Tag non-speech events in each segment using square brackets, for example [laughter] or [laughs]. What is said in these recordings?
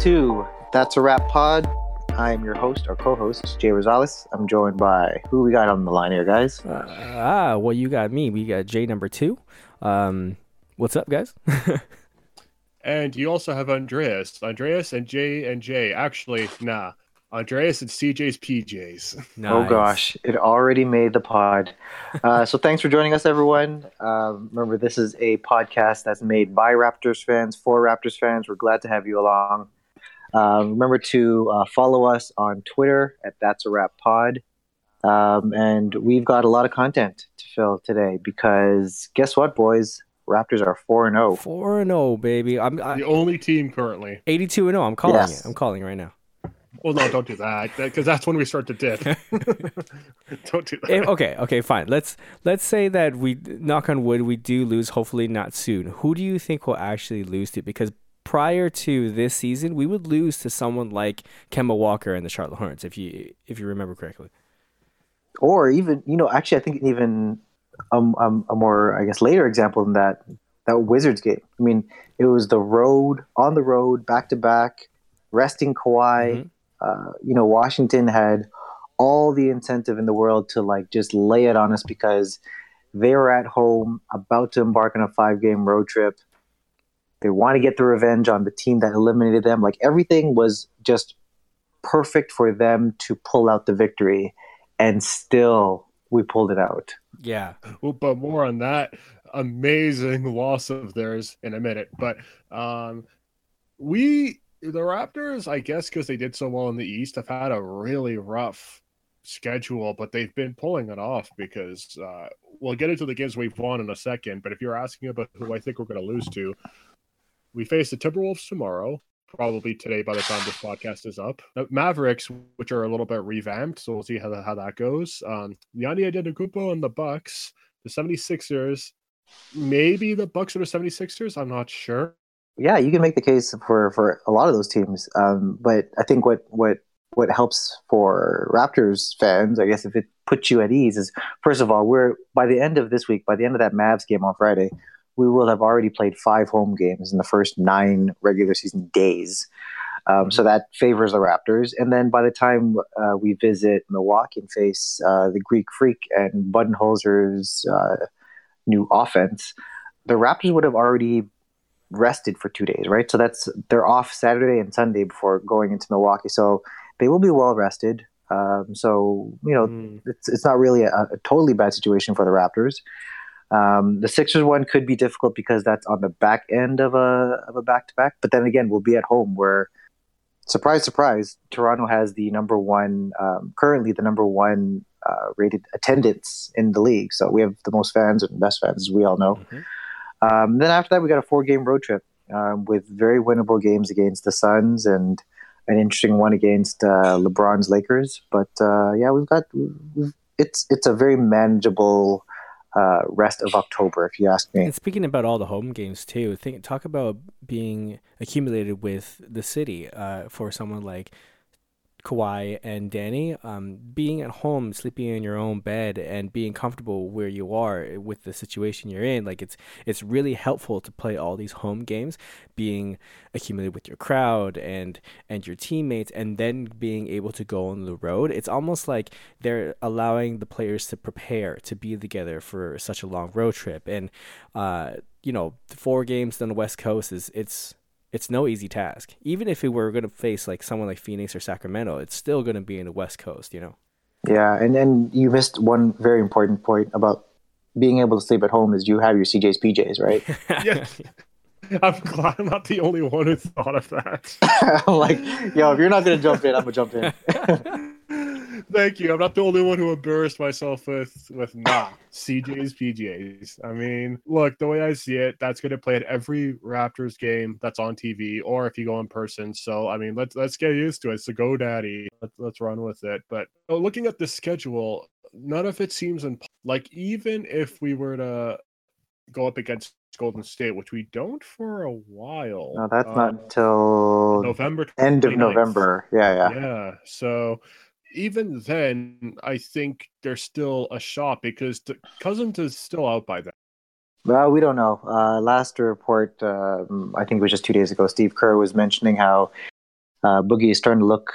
Welcome to That's a Wrap Pod. I am your host or co-host, Jay Rosales. I'm joined by who we got on the line here, guys. Uh, ah, well, you got me. We got Jay number two. Um, what's up, guys? [laughs] and you also have Andreas. Andreas and Jay and Jay. Actually, nah. Andreas and CJ's PJs. [laughs] Nice. Oh gosh, it already made the pod. Uh, so thanks for joining us, everyone. Uh, remember, this is a podcast that's made by Raptors fans for Raptors fans. We're glad to have you along. Um, remember to uh, follow us on Twitter at That's a Wrap Pod. Um, and we've got a lot of content to fill today because guess what, boys? Raptors are four and zero. Oh. Four and zero, oh, baby. I'm I, the only team currently. Eighty-two and zero. I'm calling yes. it. I'm calling right now. Well, no, don't do that because that's when we start to dip. [laughs] [laughs] don't do that. Okay, okay, fine. Let's let's say that we knock on wood, we do lose. Hopefully, not soon. Who do you think will actually lose to? Because prior to this season, we would lose to someone like Kemba Walker and the Charlotte Hornets, if you if you remember correctly. Or even, you know, actually, I think even um, um, a more, I guess, later example than that, that Wizards game. I mean, it was the road on the road, back to back, resting Kawhi. Mm-hmm uh, you know, Washington had all the incentive in the world to like just lay it on us because they were at home about to embark on a five game road trip. They want to get the revenge on the team that eliminated them. Like everything was just perfect for them to pull out the victory, and still we pulled it out. Yeah. Well, but more on that amazing loss of theirs in a minute. But um, we the Raptors, I guess, because they did so well in the East, have had a really rough schedule, but they've been pulling it off because uh, we'll get into the games we've won in a second. But if you're asking about who I think we're going to lose to, we face the Timberwolves tomorrow, probably today by the time this podcast is up. The Mavericks, which are a little bit revamped, so we'll see how, how that goes. Um, Yanni Antetokounmpo and the Bucks, the 76ers, maybe the Bucks are the 76ers, I'm not sure yeah, you can make the case for for a lot of those teams. Um, but I think what what what helps for Raptors fans, I guess, if it puts you at ease, is first of all, we're by the end of this week, by the end of that Mavs game on Friday, we will have already played five home games in the first nine regular season days. Um, so that favors the Raptors. And then by the time uh, we visit Milwaukee and face uh, the Greek Freak and Budenholzer's uh, new offense, the Raptors would have already rested for two days, right? So that's they're off Saturday and Sunday before going into Milwaukee, so they will be well rested. Um, so you know, mm. it's it's not really a, a, totally bad situation for the Raptors. Um, the Sixers one could be difficult because that's on the back end of a of a back to back. But then again, we'll be at home where, surprise, surprise, Toronto has the number one um, currently the number one uh, rated attendance in the league. So we have the most fans and best fans, as we all know. Mm-hmm. Um, then after that, we got a four game road trip um, with very winnable games against the Suns and an interesting one against uh, LeBron's Lakers. But uh, yeah, we've got we've, it's it's a very manageable uh, rest of October, if you ask me. And speaking about all the home games too, think talk about being accumulated with the city uh, for someone like Kawhi and Danny, um, being at home, sleeping in your own bed, and being comfortable where you are with the situation you're in, like it's it's really helpful to play all these home games, being accumulated with your crowd and and your teammates, and then being able to go on the road. It's almost like they're allowing the players to prepare to be together for such a long road trip, and uh, you know, four games on the West Coast is it's it's no easy task. Even if we were going to face like someone like Phoenix or Sacramento, it's still going to be in the West Coast, you know. Yeah, and then you missed one very important point about being able to sleep at home is you have your CJ's PJs, right? [laughs] yeah. [laughs] I'm glad I'm not the only one who thought of that. I'm [laughs] like, yo, if you're not gonna jump in, I'm gonna jump in. Thank you. I'm not the only one who embarrassed myself with with nah CJ's PJs. I mean, look, the way I see it, that's going to play at every Raptors game that's on TV, or if you go in person. So I mean, let's let's get used to it. So go, daddy. Let's let's run with it. But oh, looking at the schedule, none of it seems imp- like even if we were to go up against Golden State, which we don't for a while. No, that's um, not until November. End of November. Yeah, yeah. Yeah. So even then, I think there's still a shot because the Cousins is still out by then. Well, we don't know. Uh, last report, um, I think it was just two days ago, Steve Kerr was mentioning how uh, Boogie is starting to look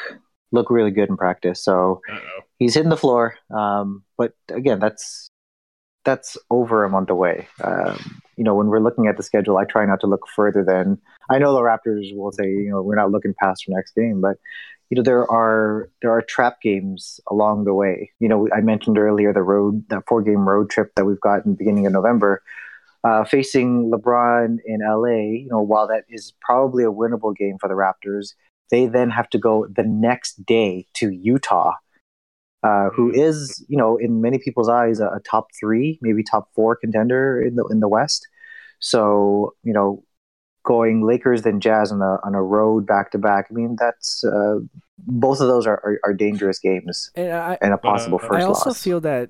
look really good in practice. So Uh-oh. he's hitting the floor. Um, but again, that's that's over a month away. Um, you know, when we're looking at the schedule, I try not to look further than I know the Raptors will say, you know, we're not looking past our next game, but you know, there are there are trap games along the way. You know, I mentioned earlier the road that four game road trip that we've got in the beginning of November. Uh, facing LeBron in LA, you know, while that is probably a winnable game for the Raptors, they then have to go the next day to Utah, uh, who mm-hmm. you know, in many people's eyes, a, a, top three, maybe top four contender in the in the West. So, you know, going Lakers then Jazz on a on a road back to back. I mean, that's uh, both of those are, are, are dangerous games and, I, and a possible uh, first. I also loss. feel that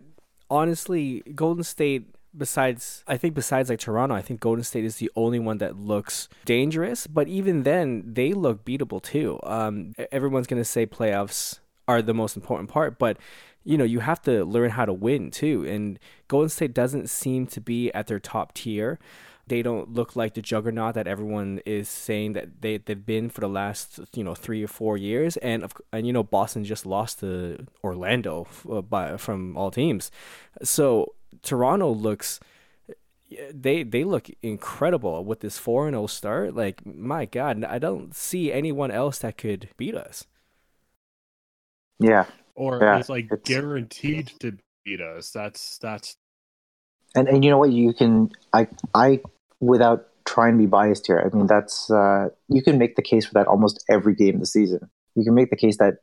honestly, Golden State besides I think besides like Toronto, I think Golden State is the only one that looks dangerous. But even then, they look beatable too. Um, everyone's gonna say playoffs are the most important part, but you know you have to learn how to win too. And Golden State doesn't seem to be at their top tier. They don't look like the juggernaut that everyone is saying that they they've been for the last you know three or four years. And of, and you know Boston just lost to Orlando uh, by from all teams, so Toronto looks they they look incredible with this 4 and 0 start. Like my god, I don't see anyone else that could beat us. Yeah. Or yeah, it's like it's... guaranteed to beat us. That's that's and and you know what you can I I without trying to be biased here. I mean that's uh you can make the case for that almost every game this season. You can make the case that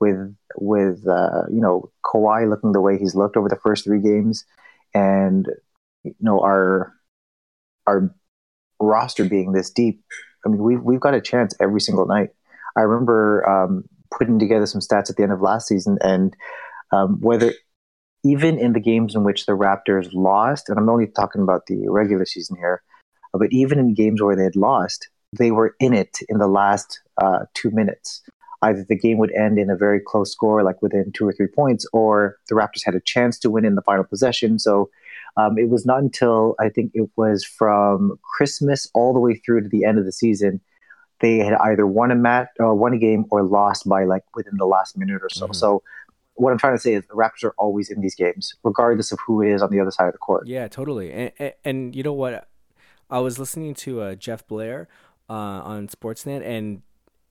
with with uh, you know Kawhi looking the way he's looked over the first three games, and you know our our roster being this deep. I mean, we've we've got a chance every single night. I remember um, putting together some stats at the end of last season, and um, whether even in the games in which the Raptors lost, and I'm only talking about the regular season here, but even in games where they had lost, they were in it in the last uh, two minutes either the game would end in a very close score, like within two or three points, or the Raptors had a chance to win in the final possession. So um, it was not until I think it was from Christmas all the way through to the end of the season they had either won a mat, uh, won a game, or lost by like within the last minute or so. Mm-hmm. So what I'm trying to say is the Raptors are always in these games, regardless of who it is on the other side of the court. Yeah, totally. And, and, and you know what? I was listening to uh, Jeff Blair uh, on Sportsnet, and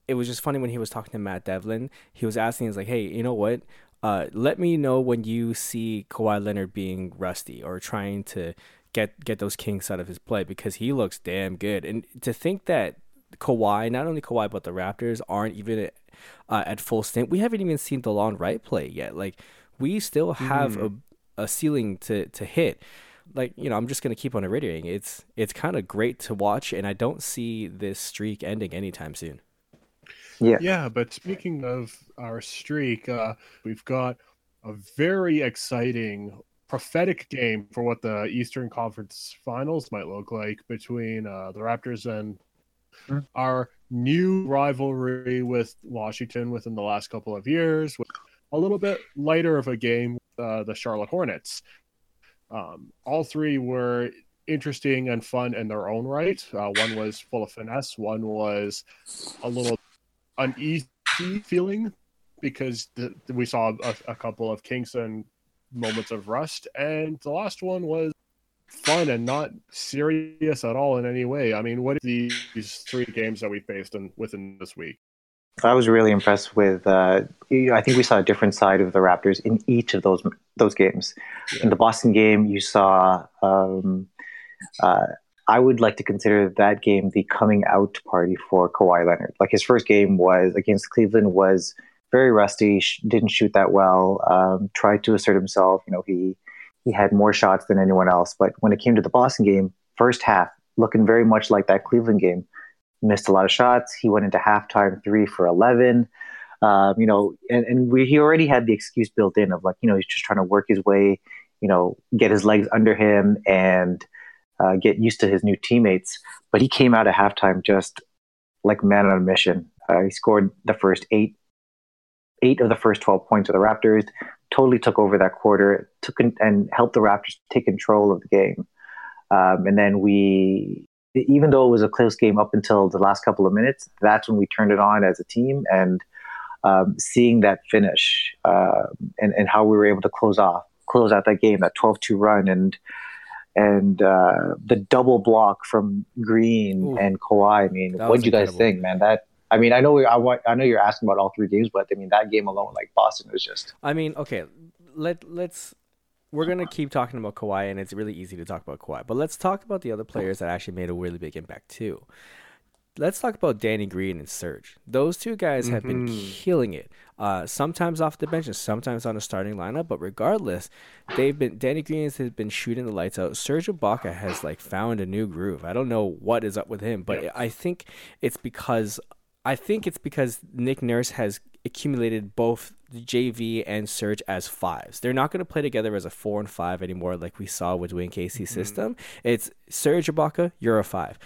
it was just funny when he was talking to Matt Devlin. He was asking, "He's like, hey, you know what? Uh, let me know when you see Kawhi Leonard being rusty or trying to get get those kinks out of his play because he looks damn good." And to think that Kawhi, not only Kawhi but the Raptors aren't even uh, at full stint. We haven't even seen Delon Wright play yet. Like we still have mm. a a ceiling to to hit. Like you know, I'm just gonna keep on reiterating. It's it's kind of great to watch, and I don't see this streak ending anytime soon. Yeah. Yeah, but speaking of our streak, uh, we've got a very exciting prophetic game for what the Eastern Conference Finals might look like between uh, the Raptors and mm-hmm. our new rivalry with Washington within the last couple of years, with a little bit lighter of a game, uh, the Charlotte Hornets. Um, all three were interesting and fun in their own right. Uh, one was full of finesse, one was a little uneasy feeling because we saw a, a, couple of kinks and moments of rust, and the last one was fun and not serious at all in any way. I mean, what are these three games that we faced in, within this week? I was really impressed with. Uh, I think we saw a different side of the Raptors in each of those those games. Yeah. In the Boston game, you saw um, uh, I would like to consider that game the coming out party for Kawhi Leonard. Like his first game was against Cleveland was very rusty, sh- didn't shoot that well, um, tried to assert himself. You know, he he had more shots than anyone else. But when it came to the Boston game, first half looking very much like that Cleveland game, missed a lot of shots. He went into halftime three for eleven. Um, you know, and, and we, he already had the excuse built in of like, you know, he's just trying to work his way, you know, get his legs under him and uh, get used to his new teammates. But he came out at halftime just like man on a mission. Uh, he scored the first eight, eight of the first twelve points of the Raptors. Totally took over that quarter, took and helped the Raptors take control of the game. Um, and then we even though it was a close game up until the last couple of minutes, that's when we turned it on as a team. And um, seeing that finish uh, and, and how we were able to close off, close out that game, that 12 2 run, and and uh, the double block from Green Ooh, and Kawhi. I mean, what did you guys think, man? That I mean, I know we, I, I know you're asking about all three games, but I mean that game alone, like Boston, was just. I mean, okay, let let's we're gonna keep talking about Kawhi, and it's really easy to talk about Kawhi. But let's talk about the other players that actually made a really big impact too. Let's talk about Danny Green and Serge. Those two guys have mm-hmm. been killing it. Uh, sometimes off the bench and sometimes on a starting lineup. But regardless, they've been Danny Green has been shooting the lights out. Serge Ibaka has like found a new groove. I don't know what is up with him, but I think it's because I think it's because Nick Nurse has accumulated both JV and Serge as fives. They're not going to play together as a four and five anymore, like we saw with Dwayne Casey's mm-hmm. system. It's Serge Ibaka, you're a five.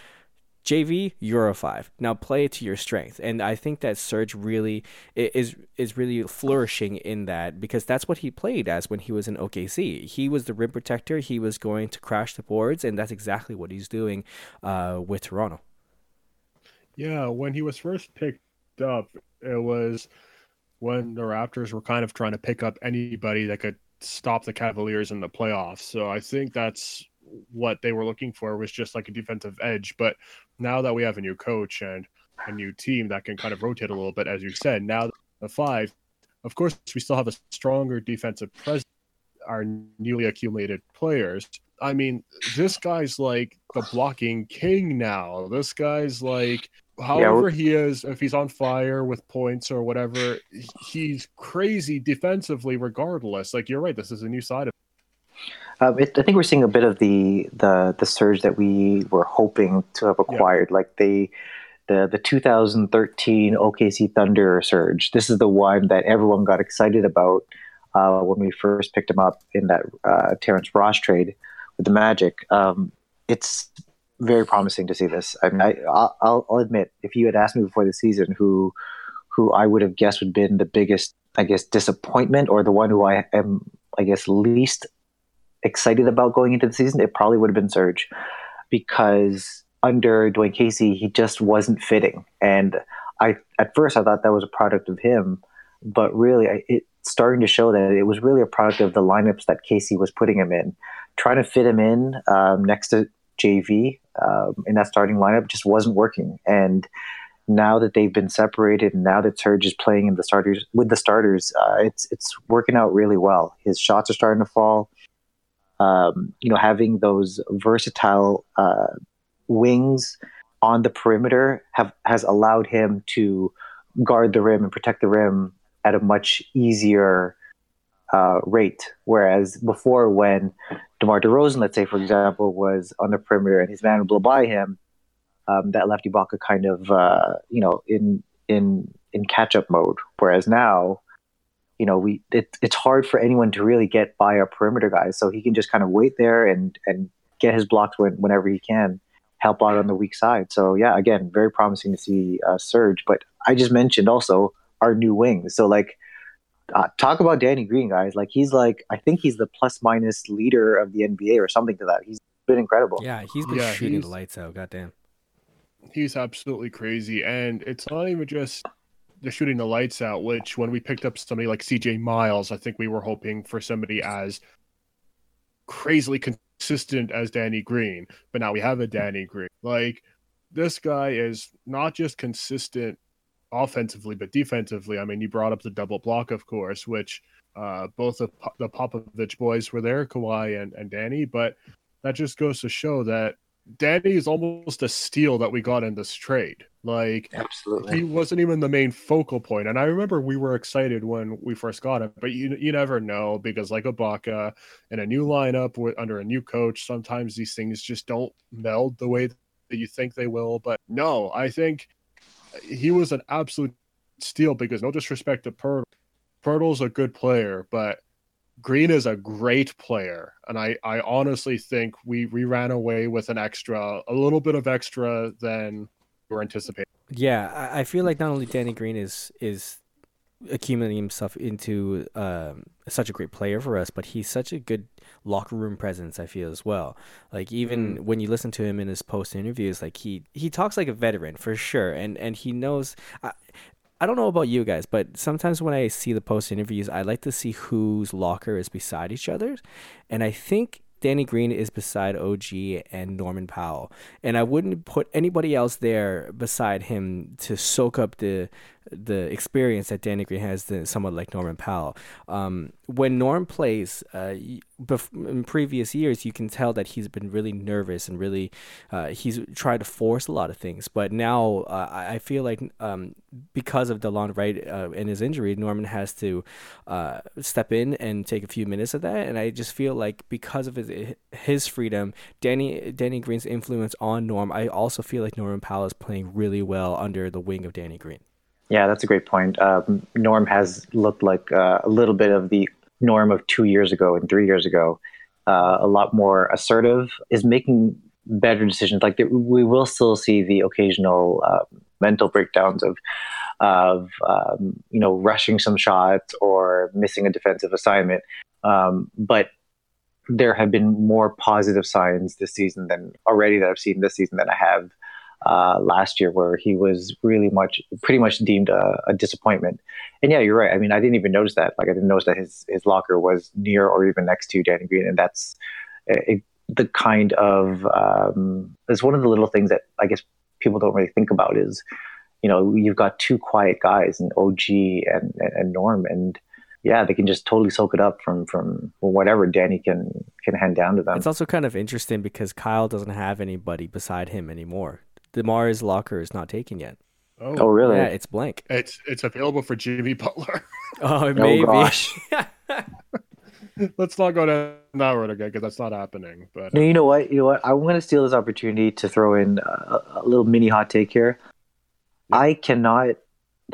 JV, you're a five. Now play it to your strength, and I think that Serge really is is really flourishing in that because that's what he played as when he was in OKC. He was the rim protector. He was going to crash the boards, and that's exactly what he's doing uh, with Toronto. Yeah, when he was first picked up, it was when the Raptors were kind of trying to pick up anybody that could stop the Cavaliers in the playoffs. So I think that's what they were looking for was just like a defensive edge. But now that we have a new coach and a new team that can kind of rotate a little bit, as you said, now the five, of course, we still have a stronger defensive presence. Our newly accumulated players. I mean, this guy's like the blocking king now. This guy's like however yeah, he is, if he's on fire with points or whatever, he's crazy defensively regardless. Like you're right, this is a new side of. Um, it, I think we're seeing a bit of the the the Serge that we were hoping to have acquired, yeah. like the the the 2013 OKC Thunder Serge. This is the one that everyone got excited about uh, when we first picked him up in that uh, Terrence Ross trade with the Magic. Um, it's very promising to see this. I mean, I, I'll, I'll admit, if you had asked me before the season who who I would have guessed would have been the biggest, I guess, disappointment or the one who I am, I guess, least excited about going into the season, it probably would have been Serge because under Dwayne Casey, he just wasn't fitting. And I, at first, I thought that was a product of him, but really, it's starting to show that it was really a product of the lineups that Casey was putting him in. Trying to fit him in um, next to JV um, in that starting lineup just wasn't working. And now that they've been separated, and now that Serge is playing in the starters with the starters, uh, it's it's working out really well. His shots are starting to fall. Um, you know, having those versatile uh, wings on the perimeter have has allowed him to guard the rim and protect the rim at a much easier uh, rate. Whereas before, when DeMar DeRozan, let's say, for example, was on the perimeter and his man blow by him, um, that left Ibaka kind of, uh, you know, in in in catch up mode. Whereas now, you know, we it, it's hard for anyone to really get by our perimeter guys, so he can just kind of wait there and and get his blocks when, whenever he can, help out on the weak side. So yeah, again, very promising to see uh, Serge. But I just mentioned also our new wings. So like uh, talk about Danny Green, guys. Like he's like I think he's the plus minus leader of the NBA or something to that. He's been incredible. Yeah, he's been yeah, shooting the lights out. Goddamn. He's absolutely crazy, and it's not even just the shooting the lights out. Which when we picked up somebody like CJ Miles, I think we were hoping for somebody as crazily consistent as Danny Green. But now we have a Danny Green. Like this guy is not just consistent offensively, but defensively, I mean, you brought up the double block, of course, which uh, both of the Popovich boys were there, Kawhi and, and Danny, but that just goes to show that Danny is almost a steal that we got in this trade. Like, absolutely, he wasn't even the main focal point. And I remember we were excited when we first got him, but you you never know because like Ibaka in a new lineup with, under a new coach, sometimes these things just don't meld the way that you think they will. But no, I think he was an absolute steal because no disrespect to Poeltl. Poeltl's a good player, but Green is a great player. And I, I honestly think we, we ran away with an extra, a little bit of extra than we were anticipating. Yeah, I feel like not only Danny Green is is accumulating himself into um, such a great player for us, but he's such a good locker room presence. I feel as well. Like even mm. when you listen to him in his post interviews, like he he talks like a veteran for sure, and and he knows. I, I don't know about you guys, but sometimes when I see the post interviews, I like to see whose locker is beside each other, and I think Danny Green is beside OG and Norman Powell. And I wouldn't put anybody else there beside him to soak up the the experience that Danny Green has than someone like Norman Powell. Um, when Norm plays, uh, in previous years, you can tell that he's been really nervous and really uh, he's tried to force a lot of things. But now uh, I feel like um, because of Delon Wright uh, and his injury, Norman has to uh, step in and take a few minutes of that. And I just feel like because of his his freedom, Danny Danny Green's influence on Norm, I also feel like Norman Powell is playing really well under the wing of Danny Green. Yeah, that's a great point. Um, Norm has looked like uh, a little bit of the Norm of two years ago and three years ago. Uh, a lot more assertive, is making better decisions. Like we will still see the occasional uh, mental breakdowns of of um, you know rushing some shots or missing a defensive assignment, um, but there have been more positive signs this season than already that I've seen this season than I have uh, last year, where he was really much, pretty much deemed a, a, disappointment. And yeah, you're right. I mean, I didn't even notice that. Like, I didn't notice that his his locker was near or even next to Danny Green, and that's it, the kind of um, it's one of the little things that I guess people don't really think about is, you know, you've got two quiet guys, and OG and, and, and Norm, and yeah, they can just totally soak it up from from whatever Danny can can hand down to them. It's also kind of interesting because Kyle doesn't have anybody beside him anymore. DeMar's locker is not taken yet. Oh, oh really? Yeah, it's blank. It's it's available for Jimmy [laughs] Butler. oh, oh maybe. Oh, gosh. [laughs] Let's not go down that road again because that's not happening. But no, you know what? You know what? I'm going to steal this opportunity to throw in a, a little mini hot take here. Yeah. I cannot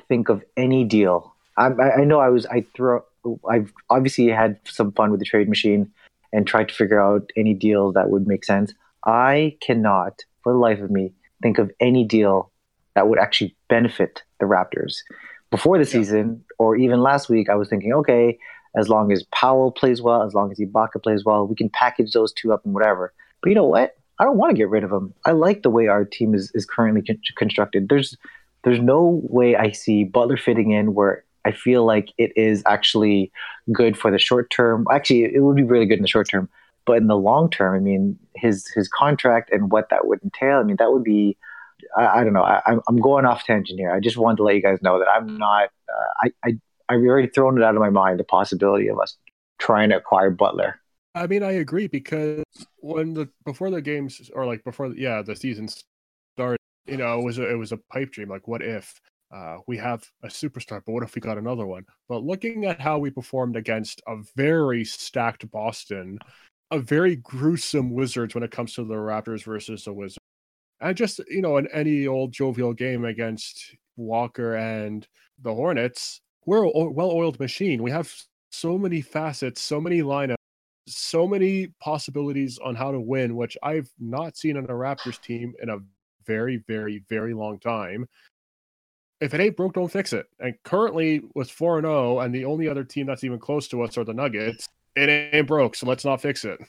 think of any deal. I, I know I was I throw I've obviously had some fun with the trade machine and tried to figure out any deal that would make sense. I cannot for the life of me think of any deal that would actually benefit the Raptors. Before the yeah. season, or even last week, I was thinking, okay, as long as Powell plays well, as long as Ibaka plays well, we can package those two up and whatever. But you know what? I don't want to get rid of them. I like the way our team is, is currently con- constructed. There's there's no way I see Butler fitting in where I feel like it is actually good for the short term. Actually, it would be really good in the short term. But in the long term, I mean, his his contract and what that would entail, I mean, that would be, I, I don't know. I, I'm going off tangent here. I just wanted to let you guys know that I'm not. Uh, I I I've already thrown it out of my mind the possibility of us trying to acquire Butler. I mean, I agree because when the before the games or like before yeah the season started, you know, it was a, it was a pipe dream. Like, what if uh, we have a superstar, but what if we got another one? But looking at how we performed against a very stacked Boston, a very gruesome Wizards when it comes to the Raptors versus the Wizards. And just, you know, in any old jovial game against Walker and the Hornets, we're a well oiled machine. We have so many facets, so many lineups, so many possibilities on how to win, which I've not seen on a Raptors team in a very, very, very long time. If it ain't broke, don't fix it. And currently, with 4 0, and the only other team that's even close to us are the Nuggets, it ain't broke, so let's not fix it.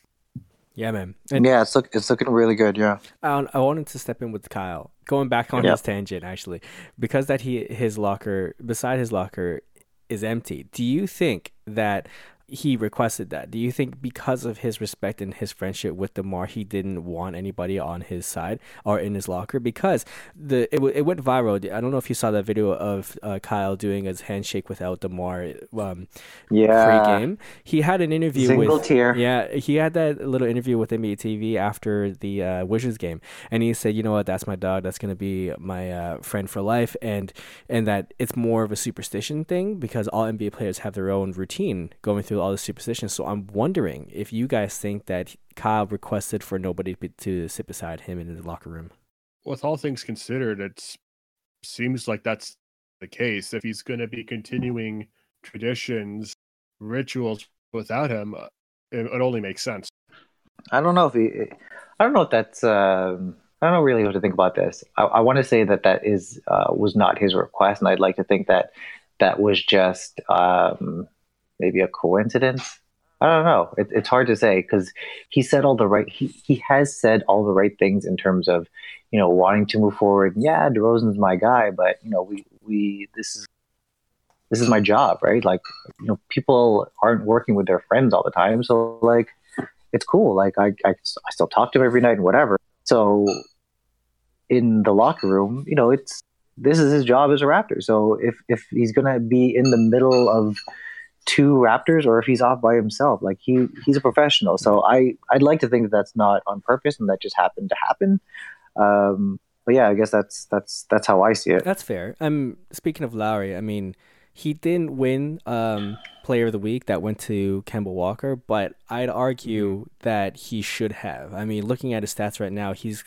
Yeah, man. And yeah, it's look, it's looking really good. Yeah. I, I wanted to step in with Kyle, going back on yep. his tangent actually, because that he his locker beside his locker is empty. Do you think that he requested that. Do you think because of his respect and his friendship with DeMar, he didn't want anybody on his side or in his locker? Because the it, it went viral. I don't know if you saw that video of uh, Kyle doing his handshake without DeMar. Um, yeah. Pre-game, he had an interview Single with. Tier. Yeah, he had that little interview with NBA TV after the uh, Wizards game, and he said, "You know what? That's my dog. That's gonna be my uh, friend for life," and and that it's more of a superstition thing because all NBA players have their own routine going through all the superstitions. So I'm wondering if you guys think that Kyle requested for nobody to sit beside him in the locker room. With all things considered, it seems like that's the case. If he's going to be continuing traditions, rituals without him, uh, it, it, only makes sense. I don't know if he. I don't know if that's. Um, I don't know really what to think about this. I, I want to say that that is uh, was not his request, and I'd like to think that that was just um, maybe a coincidence. I don't know. It, it's hard to say because he said all the right. He he has said all the right things in terms of, you know, wanting to move forward. Yeah, DeRozan's my guy, but you know, we we this is this is my job, right? Like, you know, people aren't working with their friends all the time, so like, it's cool. Like, I I, I still talk to him every night and whatever. So, in the locker room, you know, it's this is his job as a Raptor. So if if he's gonna be in the middle of two Raptors or if he's off by himself. Like he he's a professional. So I I'd like to think that that's not on purpose and that just happened to happen. Um, but yeah, I guess that's that's that's how I see it. That's fair. Um, speaking of Lowry, I mean, he didn't win um, Player of the Week. That went to Kemba Walker, but I'd argue that he should have. I mean, looking at his stats right now, he's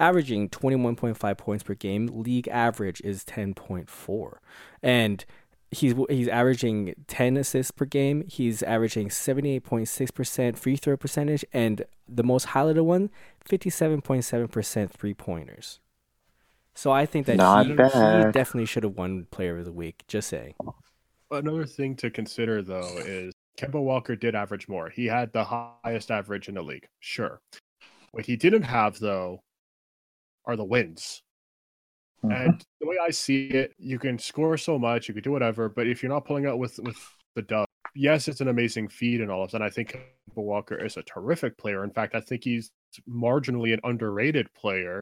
averaging twenty one point five points per game. League average is ten point four, and he's he's averaging 10 assists per game. He's averaging 78.6% free throw percentage and the most highlighted one, 57.7% three pointers. So I think that he, he, definitely should have won player of the week, just saying. Another thing to consider though is Kemba Walker did average more. He had the highest average in the league. Sure. What he didn't have though are the wins. Mm-hmm. And the way I see it, you can score so much, you can do whatever, but if you're not pulling out with with the dub, yes, it's an amazing feed and all of that. And I think Walker is a terrific player. In fact, I think he's marginally an underrated player.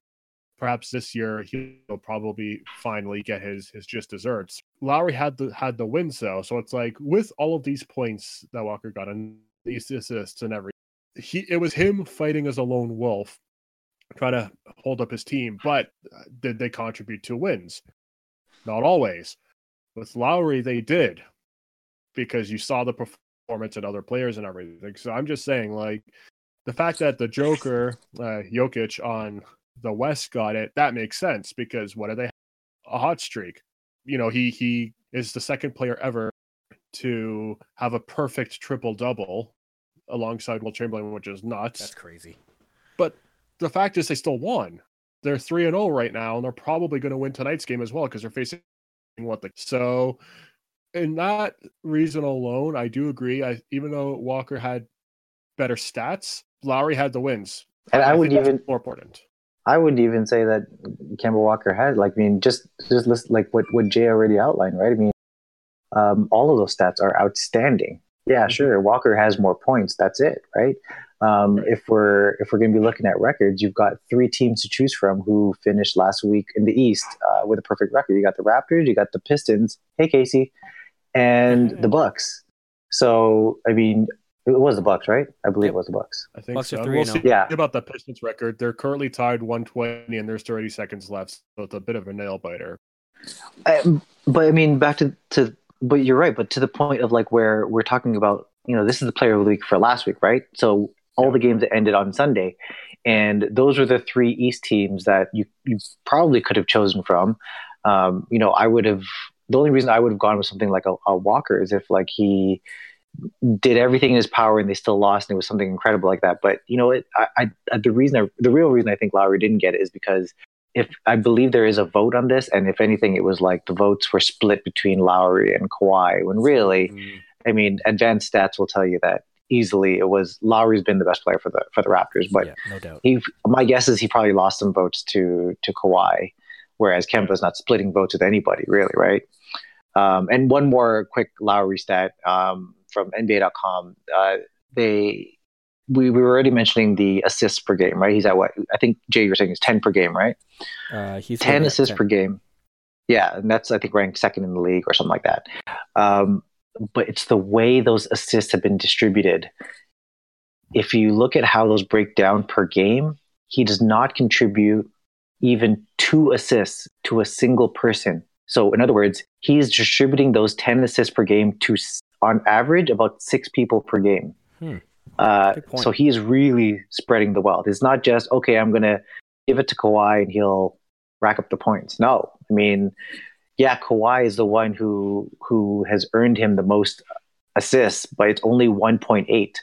Perhaps this year he'll probably finally get his his just desserts. Lowry had the had the win though, so it's like with all of these points that Walker got and these assists and everything, he it was him fighting as a lone wolf try to hold up his team, but uh, did they contribute to wins? Not always. With Lowry, they did because you saw the performance and other players and everything. So I'm just saying, like, the fact that the Joker, uh, Jokic on the West got it, that makes sense because what are they? A hot streak. You know, he he is the second player ever to have a perfect triple double alongside Wilt Chamberlain, which is nuts. That's crazy. But the fact is they still won. They're three and zero oh right now, and they're probably going to win tonight's game as well because they're facing what the so. In that reason alone, I do agree. I even though Walker had better stats, Lowry had the wins, and I, I would even more important. I would even say that Kemba Walker had like I mean just just list, like what what Jay already outlined, right? I mean, um, all of those stats are outstanding. Yeah, mm-hmm. sure. Walker has more points. That's it, right? Um, if we're if we're going to be looking at records, you've got three teams to choose from who finished last week in the East uh, with a perfect record. You got the Raptors, you got the Pistons. Hey, Casey, and the Bucks. So I mean, it was the Bucks, right? I believe it was the Bucks. I think Bucks so. We'll see yeah. about the Pistons record. They're currently tied 120, and there's 30 seconds left, so it's a bit of a nail biter. Um, but I mean, back to to. But you're right. But to the point of like where we're talking about, you know, this is the player of the week for last week, right? So all the games that ended on Sunday. And those were the three East teams that you, you probably could have chosen from. Um, you know, I would have, the only reason I would have gone with something like a, a Walker is if like he did everything in his power and they still lost and it was something incredible like that. But you know, it, I, I, the reason, I, the real reason I think Lowry didn't get it is because if I believe there is a vote on this, and if anything, it was like the votes were split between Lowry and Kawhi. When really, mm. I mean, advanced stats will tell you that easily it was Lowry's been the best player for the for the Raptors, but yeah, no doubt. He, my guess is he probably lost some votes to to Kawhi, whereas Kemba's not splitting votes with anybody really, right? Um, and one more quick Lowry stat um, from NBA.com. Uh, they we, we were already mentioning the assists per game, right? He's at what I think Jay, you were saying is ten per game, right? Uh, he's ten assists 10. per game. Yeah, and that's I think ranked second in the league or something like that. Um, but it's the way those assists have been distributed. If you look at how those break down per game, he does not contribute even two assists to a single person. So, in other words, he is distributing those 10 assists per game to, on average, about six people per game. Hmm. Uh, so, he is really spreading the wealth. It's not just, okay, I'm going to give it to Kawhi and he'll rack up the points. No, I mean, yeah, Kawhi is the one who who has earned him the most assists, but it's only 1.8.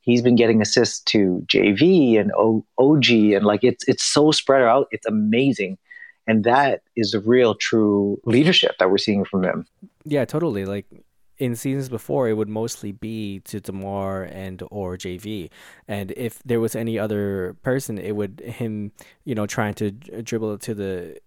He's been getting assists to JV and o- OG, and like it's it's so spread out. It's amazing, and that is the real true leadership that we're seeing from him. Yeah, totally. Like in seasons before, it would mostly be to DeMar and or JV, and if there was any other person, it would him, you know, trying to dribble it to the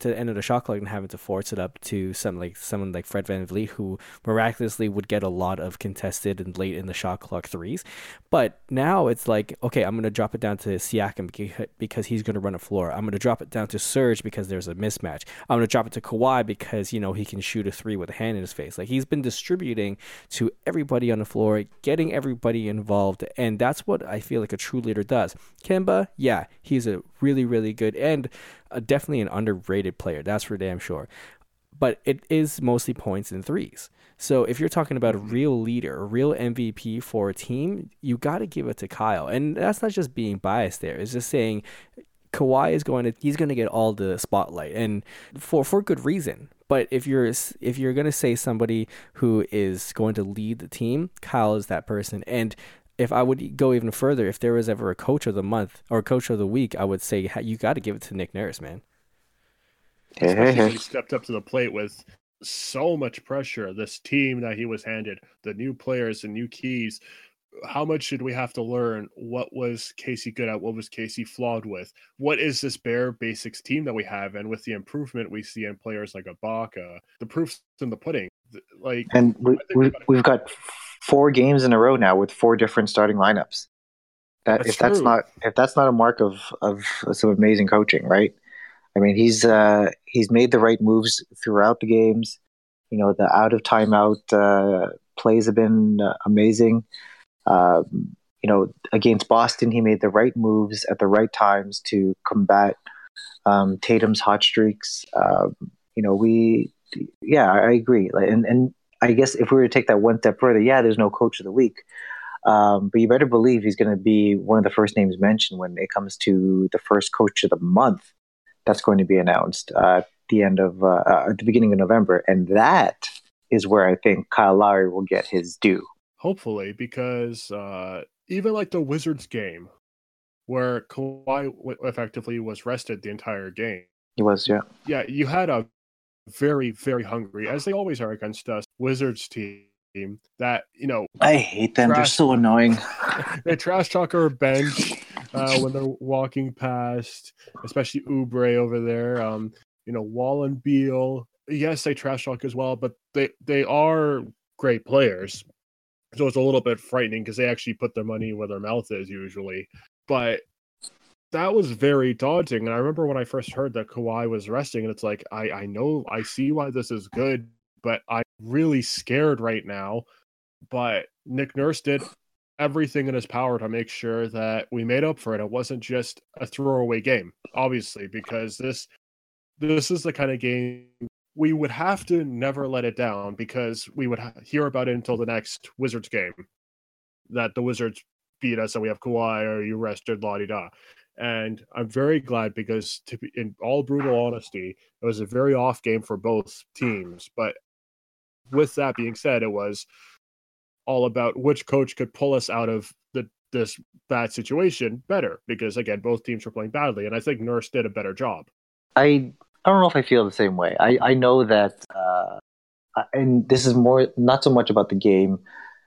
to the end of the shot clock and having to force it up to some like someone like Fred VanVleet who miraculously would get a lot of contested and late in the shot clock threes. But now it's like, okay, I'm gonna drop it down to Siakam because he's gonna run a floor. I'm gonna drop it down to Serge because there's a mismatch. I'm gonna drop it to Kawhi because you know he can shoot a three with a hand in his face. Like he's been distributing to everybody on the floor, getting everybody involved, and that's what I feel like a true leader does. Kemba, yeah, he's a really really good and uh, definitely an underrated player. That's for damn sure. But it is mostly points and threes. So if you're talking about a mm-hmm. real leader, a real MVP for a team, you got to give it to Kyle. And that's not just being biased there. It's just saying Kawhi is going to he's going to get all the spotlight and for for good reason. But if you're if you're going to say somebody who is going to lead the team, Kyle is that person. And if I would go even further, if there was ever a coach of the month or coach of the week, I would say you got to give it to Nick Nurse, man. Especially he stepped up to the plate with so much pressure. This team that he was handed, the new players and new keys. How much should we have to learn? What was Casey good at? What was Casey flawed with? What is this bare basics team that we have? And with the improvement we see in players like Ibaka, the proof's in the pudding. Like, and we, we, we've got four games in a row now with four different starting lineups. That, that's if that's true. not if that's not a mark of of some amazing coaching, right? I mean, he's uh, he's made the right moves throughout the games. You know, the out of timeout uh, plays have been uh, amazing. Um, you know, against Boston, he made the right moves at the right times to combat um, Tatum's hot streaks. Um, you know, we, yeah, I agree. Like, and and I guess if we were to take that one step further, yeah, there's no coach of the week. Um, but you better believe he's going to be one of the first names mentioned when it comes to the first coach of the month that's going to be announced uh, at the end of uh, uh, at the beginning of November, and that is where I think Kyle Lowry will get his due. Hopefully, because uh, even like the Wizards game, where Kawhi effectively was rested the entire game. He was, yeah. Yeah, you had a very, very hungry, as they always are against us, Wizards team that, you know. I hate them. Trash, they're so annoying. [laughs] they trash talk our bench [laughs] uh, when they're walking past, especially Oubre over there. Um, you know, Wall and Beal. Yes, they trash talk as well, but they, they are great players. So it's a little bit frightening because they actually put their money where their mouth is usually. But that was very daunting. And I remember when I first heard that Kawhi was resting, and it's like, I, I know, I see why this is good, but I'm really scared right now. But Nick Nurse did everything in his power to make sure that we made up for it. It wasn't just a throwaway game, obviously, because this this is the kind of game we would have to never let it down because we would ha- hear about it until the next Wizards game that the Wizards beat us and we have Kawhi or you rested la di da. And I'm very glad because, to be, in all brutal honesty, it was a very off game for both teams. But with that being said, it was all about which coach could pull us out of the this bad situation better because again both teams were playing badly and i think nurse did a better job i i don't know if i feel the same way i i know that uh and this is more not so much about the game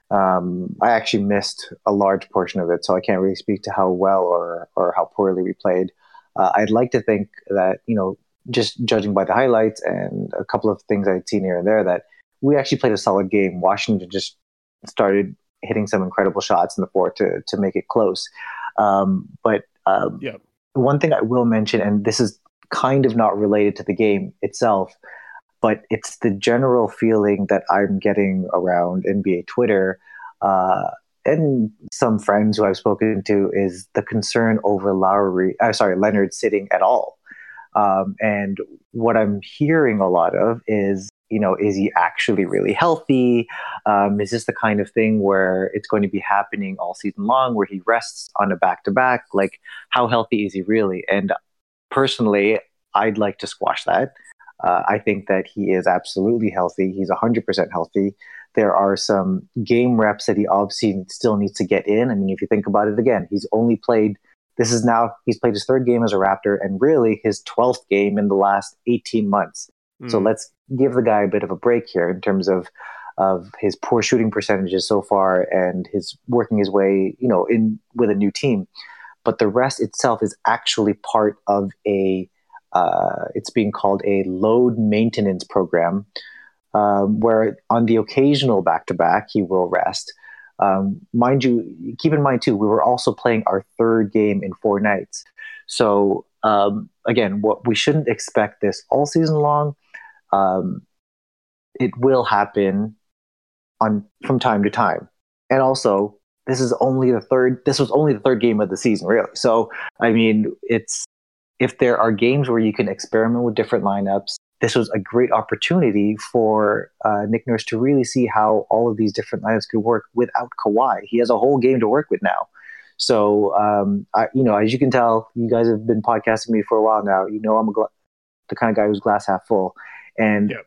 um, I actually missed a large portion of it, so I can't really speak to how well or or how poorly we played. Uh, I'd like to think that you know, just judging by the highlights and a couple of things I'd seen here and there, that we actually played a solid game. Washington just started hitting some incredible shots in the fourth to to make it close. Um, but um, yeah. one thing I will mention, and this is kind of not related to the game itself, but it's the general feeling that I'm getting around NBA Twitter uh, and some friends who I've spoken to is the concern over Lowry, uh, sorry, Leonard sitting at all. Um, and what I'm hearing a lot of is, you know, is he actually really healthy? Um, is this the kind of thing where it's going to be happening all season long, where he rests on a back to back? Like, how healthy is he really? And personally, I'd like to squash that. Uh, I think that he is absolutely healthy. He's 100% healthy. There are some game reps that he obviously still needs to get in. I mean, if you think about it again, he's only played this is now he's played his third game as a Raptor and really his 12th game in the last 18 months. Mm. So let's give the guy a bit of a break here in terms of of his poor shooting percentages so far and his working his way, you know, in with a new team. But the rest itself is actually part of a uh, it's being called a load maintenance program, um, where on the occasional back to back he will rest. Um, mind you, keep in mind too, we were also playing our third game in four nights. So um, again, what we shouldn't expect this all season long. Um, it will happen on from time to time, and also this is only the third. This was only the third game of the season, really. So I mean, it's if there are games where you can experiment with different lineups, this was a great opportunity for uh, Nick Nurse to really see how all of these different lineups could work without Kawhi. He has a whole game to work with now. So, um, I, you know, as you can tell, you guys have been podcasting me for a while now. You know, I'm gla- the kind of guy who's glass half full, and yep.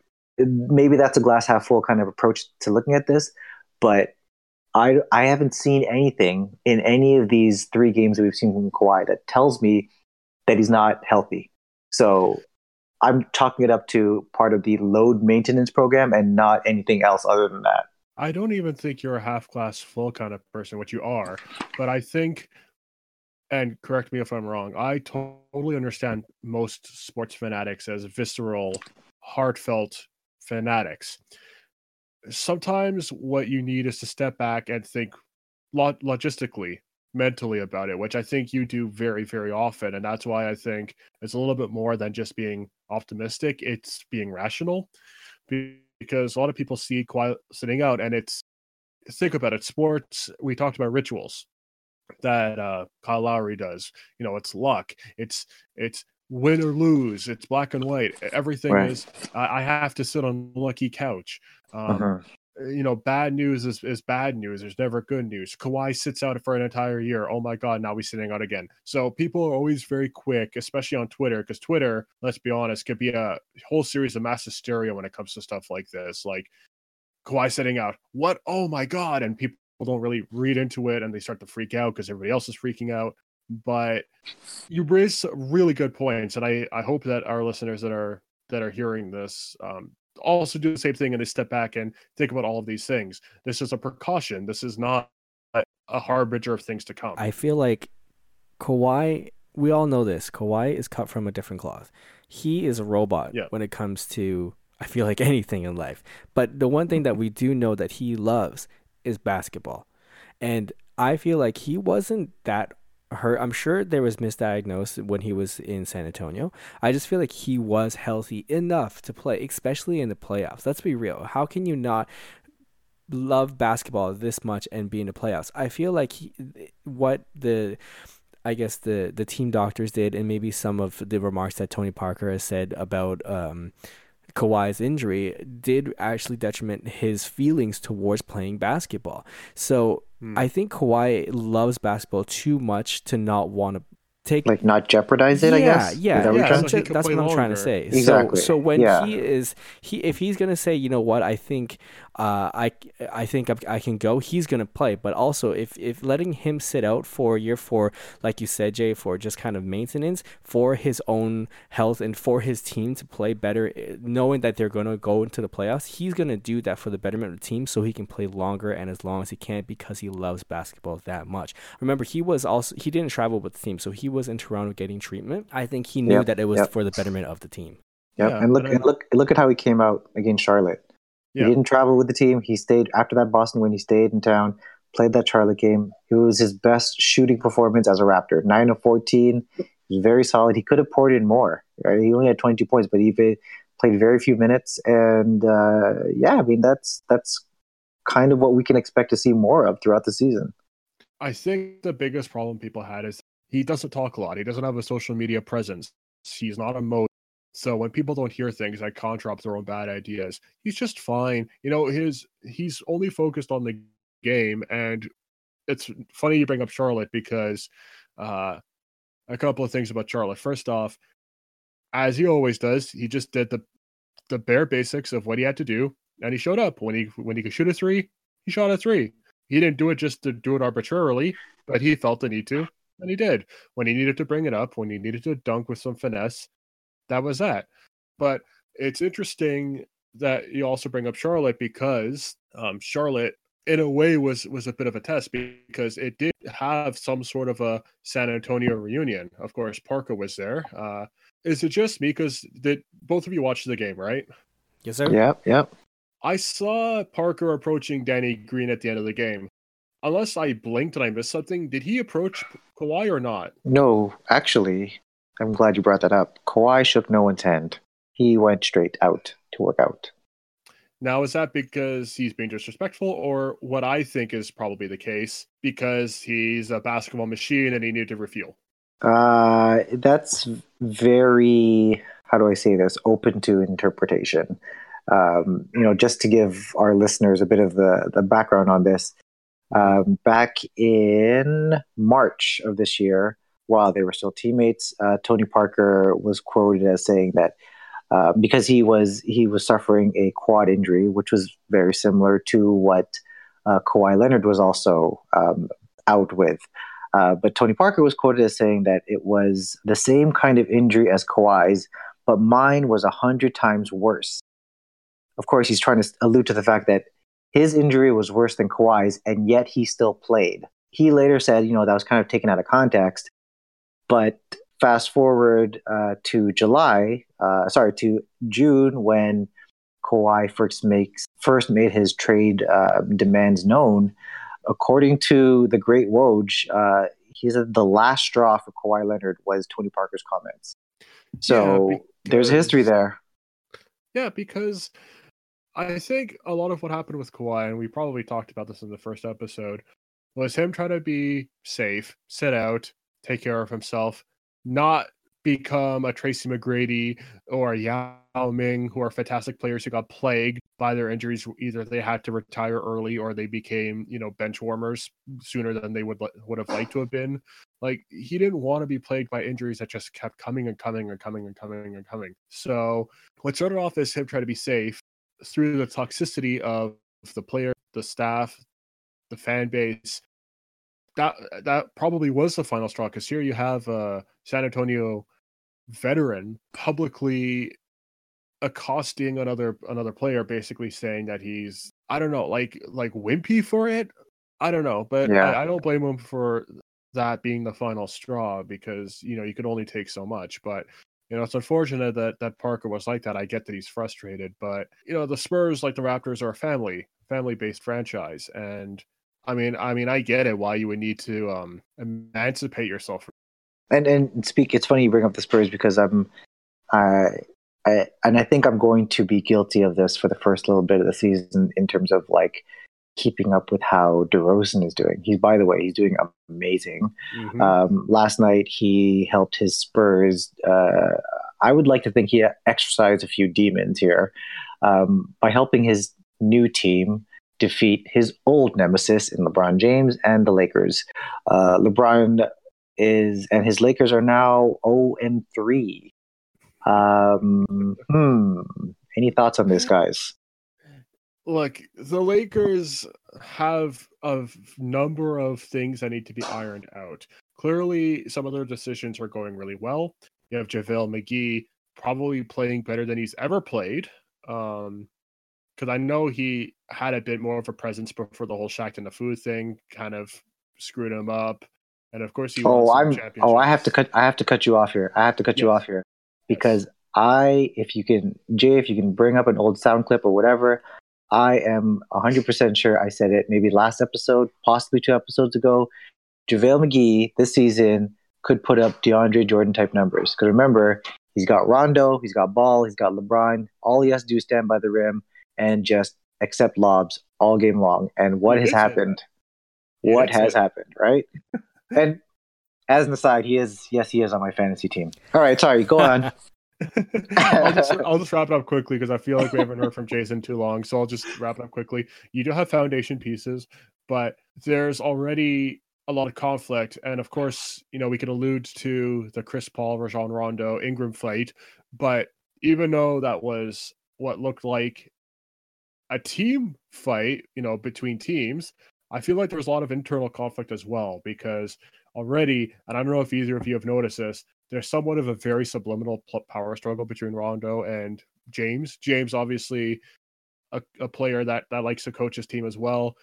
maybe that's a glass half full kind of approach to looking at this. But I, I haven't seen anything in any of these three games that we've seen from Kawhi that tells me that he's not healthy. So I'm chalking it up to part of the load maintenance program and not anything else other than that. I don't even think you're a half glass full kind of person, which you are, but I think, and correct me if I'm wrong, I totally understand most sports fanatics as visceral, heartfelt fanatics. Sometimes what you need is to step back and think log- logistically mentally about it, which I think you do very, very often. And that's why I think it's a little bit more than just being optimistic, it's being rational. Because a lot of people see Kawhi sitting out, and it's think about it sports, we talked about rituals that uh Kyle Lowry does. You know, it's luck, it's it's win or lose, it's black and white. Everything right. is I, I have to sit on lucky couch. Um, uh-huh. Uh, you know, bad news is, is bad news. There's never good news. Kawhi sits out for an entire year. Oh my God, now he's sitting out again. So people are always very quick, especially on Twitter, because Twitter, let's be honest, could be a whole series of mass hysteria when it comes to stuff like this. Like Kawhi sitting out. What? Oh my God. And people don't really read into it and they start to freak out because everybody else is freaking out. But you raise really good points. And I, I hope that our listeners that are that are hearing this um, also do the same thing and they step back and think about all of these things. This is a precaution. This is not a harbinger of things to come. I feel like Kawhi, we all know this. Kawhi is cut from a different cloth. He is a robot yeah. when it comes to, I feel like [laughs] anything in life. But the one thing that we do know that he loves is basketball. And I feel like he wasn't that hurt. I'm sure there was misdiagnosed when he was in San Antonio. I just feel like he was healthy enough to play, especially in the playoffs. Let's be real. How can you not love basketball this much and be in the playoffs? I feel like he, what the I guess the the team doctors did, and maybe some of the remarks that Tony Parker has said about um, Kawhi's injury did actually detriment his feelings towards playing basketball. So mm. I think Kawhi loves basketball too much to not want to take like not jeopardize it. Yeah, I guess. Yeah, yeah. That's, so that's what I'm trying to say. Exactly. So, so when yeah. he is he if he's gonna say, you know what, I think uh, I I think I can go. He's gonna play, but also if if letting him sit out for a year for like you said, Jay, for just kind of maintenance for his own health and for his team to play better, eh, knowing that they're gonna go into the playoffs, he's gonna do that for the betterment of the team, so he can play longer and as long as he can because he loves basketball that much. Remember, he was also he didn't travel with the team, so he was in Toronto getting treatment. I think he knew yep, that it was yep. for the betterment of the team. Yep. Yeah, and look and look look at how he came out against Charlotte. Yeah. He didn't travel with the team. He stayed after that Boston win. He stayed in town, played that Charlotte game. It was his best shooting performance as a Raptor. Nine of fourteen. He was very solid. He could have poured in more. Right? He only had twenty two points, but he played very few minutes. And uh, yeah, I mean that's that's kind of what we can expect to see more of throughout the season. I think the biggest problem people had is he doesn't talk a lot. He doesn't have a social media presence. He's not a mode so when people don't hear things like conjure up their own bad ideas, he's just fine. You know, his he's only focused on the game, and it's funny you bring up Charlotte because uh, a couple of things about Charlotte. First off, as he always does, he just did the the bare basics of what he had to do, and he showed up when he when he could shoot a three. He shot a three. He didn't do it just to do it arbitrarily, but he felt the need to. And he did. When he needed to bring it up, when he needed to dunk with some finesse, that was that. But it's interesting that you also bring up Charlotte because um, Charlotte, in a way, was was a bit of a test because it did have some sort of a San Antonio reunion. Of course, Parker was there. Uh, is it just me? Because did both of you watch the game, right? Yes, sir. Yep, yep. I saw Parker approaching Danny Green at the end of the game. Unless I blinked and I missed something, did he approach Kawhi or not? No, actually, I'm glad you brought that up. Kawhi shook no one's hand. He went straight out to work out. Now, is that because he's being disrespectful, or what I think is probably the case because he's a basketball machine and he needed to refuel? Uh, that's very, how do I say this, open to interpretation. Um, you know, just to give our listeners a bit of the, the background on this, um, back in March of this year, while they were still teammates, uh, Tony Parker was quoted as saying that uh, because he was he was suffering a quad injury, which was very similar to what uh, Kawhi Leonard was also um, out with. Uh, but Tony Parker was quoted as saying that it was the same kind of injury as Kawhi's, but mine was a hundred times worse. Of course, he's trying to allude to the fact that his injury was worse than Kawhi's, and yet he still played. He later said, you know, that was kind of taken out of context. But fast forward uh, to July, uh, sorry, to June when Kawhi first makes first made his trade uh, demands known. According to the Great Woj, uh, he said the last straw for Kawhi Leonard was Tony Parker's comments. So yeah, there's history there. Yeah, because I think a lot of what happened with Kawhi, and we probably talked about this in the first episode, was him trying to be safe, sit out, take care of himself, not become a Tracy McGrady or a Yao Ming, who are fantastic players who got plagued by their injuries. Either they had to retire early or they became, you know, bench warmers sooner than they would would have liked to have been. Like he didn't want to be plagued by injuries that just kept coming and coming and coming and coming and coming. So what started off as him trying to be safe through the toxicity of the player, the staff, the fan base, that that probably was the final straw because here you have a San Antonio veteran publicly accosting another another player, basically saying that he's I don't know, like like wimpy for it. I don't know, but yeah. I, I don't blame him for that being the final straw because you know you could only take so much. But you know, it's unfortunate that that Parker was like that. I get that he's frustrated, but you know, the Spurs, like the Raptors, are a family, family-based franchise, and I mean, I mean, I get it why you would need to um emancipate yourself. And and speak. It's funny you bring up the Spurs because I'm, I, I and I think I'm going to be guilty of this for the first little bit of the season in terms of like keeping up with how DeRozan is doing. He's, by the way, he's doing amazing. Mm-hmm. Um, last night, he helped his Spurs. Uh, I would like to think he exercised a few demons here um, by helping his new team defeat his old nemesis in LeBron James and the Lakers. Uh, LeBron is and his Lakers are now 0 and 3. Um, hmm. Any thoughts on this, guys? look, the Lakers have a number of things that need to be ironed out. Clearly, some of their decisions are going really well. You have JaVale McGee probably playing better than he's ever played. Um, because I know he had a bit more of a presence before the whole Shaqtin' a Fool thing kind of screwed him up. And of course, he. Oh, I'm. Oh, I have to cut. I have to cut you off here. I have to cut yes. you off here because yes. I, if you can, Jay, if you can bring up an old sound clip or whatever, I am 100% sure I said it maybe last episode, possibly two episodes ago. JaVale McGee this season could put up DeAndre Jordan type numbers. Because remember, he's got Rondo, he's got Ball, he's got LeBron. All he has to do is stand by the rim and just accept lobs all game long. And what has happened? What has it. happened, right? [laughs] and as an aside, he is, yes, he is on my fantasy team. All right, sorry, go on. [laughs] [laughs] I'll, just, I'll just wrap it up quickly because I feel like we haven't heard from Jason too long. So I'll just wrap it up quickly. You do have foundation pieces, but there's already a lot of conflict. And of course, you know, we can allude to the Chris Paul, Rajon Rondo, Ingram fight. But even though that was what looked like a team fight, you know, between teams, I feel like there's a lot of internal conflict as well because already, and I don't know if either of you have noticed this, there's somewhat of a very subliminal power struggle between Rondo and James. James, obviously, a, a player that that likes to coach his team as well.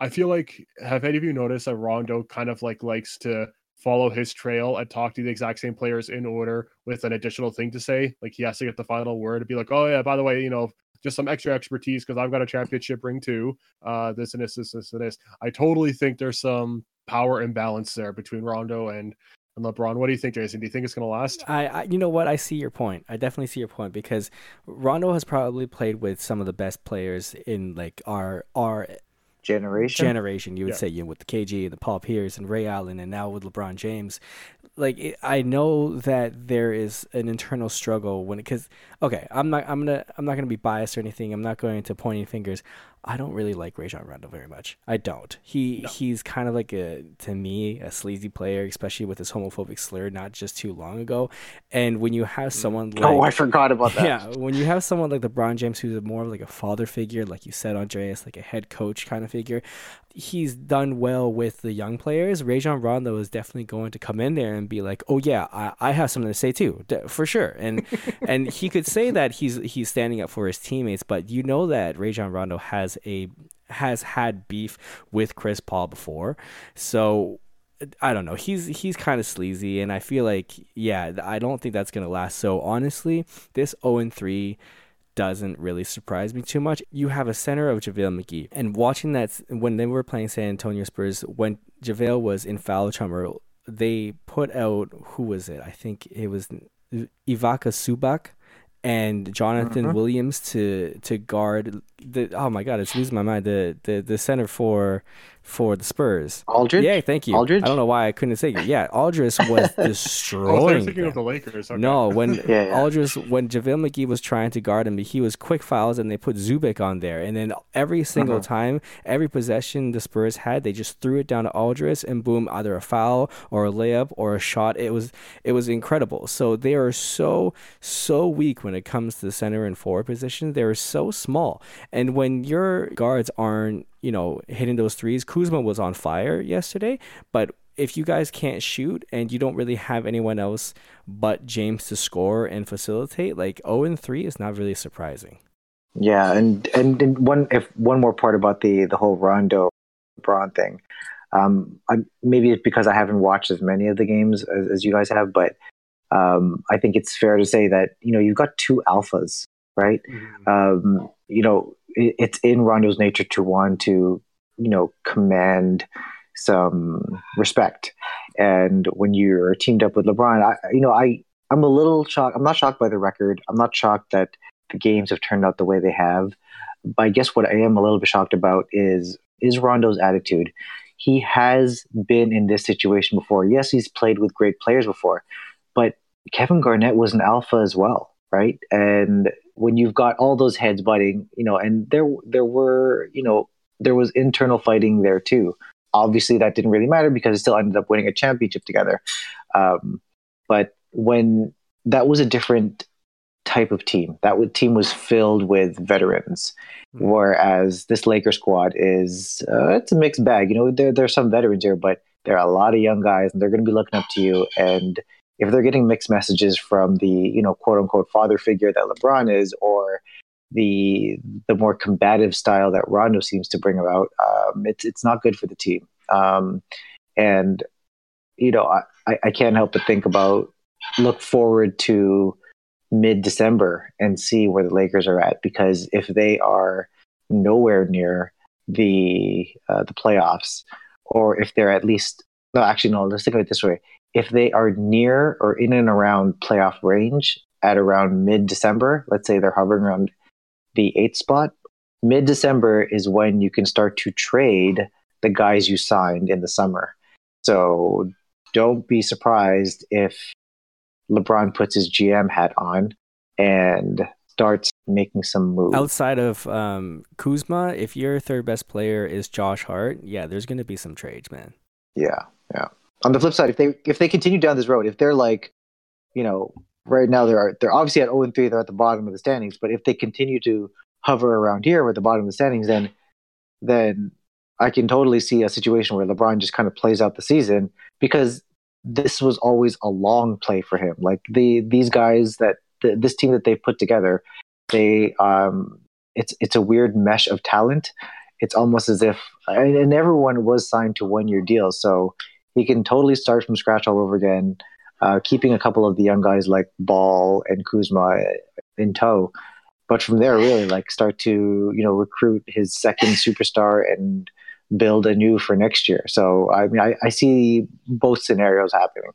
I feel like have any of you noticed that Rondo kind of like likes to follow his trail and talk to the exact same players in order with an additional thing to say? Like he has to get the final word to be like, oh yeah, by the way, you know, just some extra expertise because I've got a championship ring too. Uh, this and this, this, this, and this. I totally think there's some power imbalance there between Rondo and and LeBron. What do you think, Jason? Do you think it's going to last? I, I, you know what, I see your point. I definitely see your point because Rondo has probably played with some of the best players in like our our generation. Generation, you would yeah. say, you know, with the KG and the Paul Pierce and Ray Allen, and now with LeBron James. Like, it, I know that there is an internal struggle when, because, okay, I'm not, I'm gonna, I'm not gonna be biased or anything. I'm not going to pointing fingers. I don't really like Rajon Rondo very much. I don't. He no. he's kind of like a to me a sleazy player, especially with his homophobic slur not just too long ago. And when you have mm. someone like oh, I forgot about that. Yeah, when you have someone like LeBron James, who's more of like a father figure, like you said, Andreas, like a head coach kind of figure, he's done well with the young players. Rajon Rondo is definitely going to come in there and be like, "Oh yeah, I, I have something to say too, for sure." And [laughs] and he could say that he's he's standing up for his teammates, but you know that Rajon Rondo has a has had beef with Chris Paul before, so. I don't know. He's he's kind of sleazy, and I feel like yeah, I don't think that's gonna last. So honestly, this zero and three doesn't really surprise me too much. You have a center of JaVale McGee. And watching that when they were playing San Antonio Spurs, when JaVale was in foul trouble, they put out who was it? I think it was Ivica Zubac and Jonathan mm-hmm. Williams to to guard the oh my god, it's losing my mind. The the the center for for the Spurs. Aldridge? Yeah, thank you. Aldridge? I don't know why I couldn't say it. Yeah, Aldridge was destroying. [laughs] I was thinking them. of the Lakers. Okay. No, when [laughs] yeah, yeah. Aldridge, when JaVale McGee was trying to guard him, he was quick fouls and they put Zubac on there. And then every single uh-huh. time, every possession the Spurs had, they just threw it down to Aldridge and boom, either a foul or a layup or a shot. It was it was incredible. So they are so, so weak when it comes to the center and forward position. They're so small. And when your guards aren't you know, hitting those threes. Kuzma was on fire yesterday, but if you guys can't shoot and you don't really have anyone else but James to score and facilitate, like 0 and 3 is not really surprising. Yeah, and, and and one if one more part about the the whole Rondo Bron thing. Um, I, maybe it's because I haven't watched as many of the games as, as you guys have, but um, I think it's fair to say that you know you've got two alphas, right? Mm-hmm. Um, you know, it's in Rondo's nature to want to, you know, command some respect. And when you're teamed up with LeBron, I, you know, I, I'm a little shocked. I'm not shocked by the record. I'm not shocked that the games have turned out the way they have. But I guess what I am a little bit shocked about is is Rondo's attitude. He has been in this situation before. Yes, he's played with great players before, but Kevin Garnett was an alpha as well, right? And when you've got all those heads butting, you know, and there there were, you know, there was internal fighting there too. Obviously, that didn't really matter because it still ended up winning a championship together. Um, but when that was a different type of team, that team was filled with veterans, mm-hmm. whereas this Laker squad is uh, it's a mixed bag. You know, there there's some veterans here, but there are a lot of young guys, and they're going to be looking up to you and if they're getting mixed messages from the you know quote unquote father figure that LeBron is, or the the more combative style that Rondo seems to bring about, um, it's it's not good for the team. Um, and you know, I, I can't help but think about look forward to mid December and see where the Lakers are at because if they are nowhere near the uh, the playoffs, or if they're at least no, actually no, let's think of it this way: if they are near or in and around playoff range at around mid December, let's say they're hovering around the eighth spot, mid December is when you can start to trade the guys you signed in the summer. So don't be surprised if LeBron puts his GM hat on and starts making some moves. Outside of um, Kuzma, if your third best player is Josh Hart, yeah, there's going to be some trades, man. Yeah, yeah on the flip side, if they if they continue down this road, if they're like, you know, right now they're they're obviously at 0 and 3, they're at the bottom of the standings, but if they continue to hover around here at the bottom of the standings, then then I can totally see a situation where LeBron just kind of plays out the season because this was always a long play for him. Like the these guys that the, this team that they put together, they um, it's it's a weird mesh of talent. It's almost as if and, and everyone was signed to one year deals, so he can totally start from scratch all over again. Uh, keeping a couple of the young guys like Ball and Kuzma in tow, but from there, really like start to you know recruit his second superstar and build anew for next year. So I mean, I, I see both scenarios happening.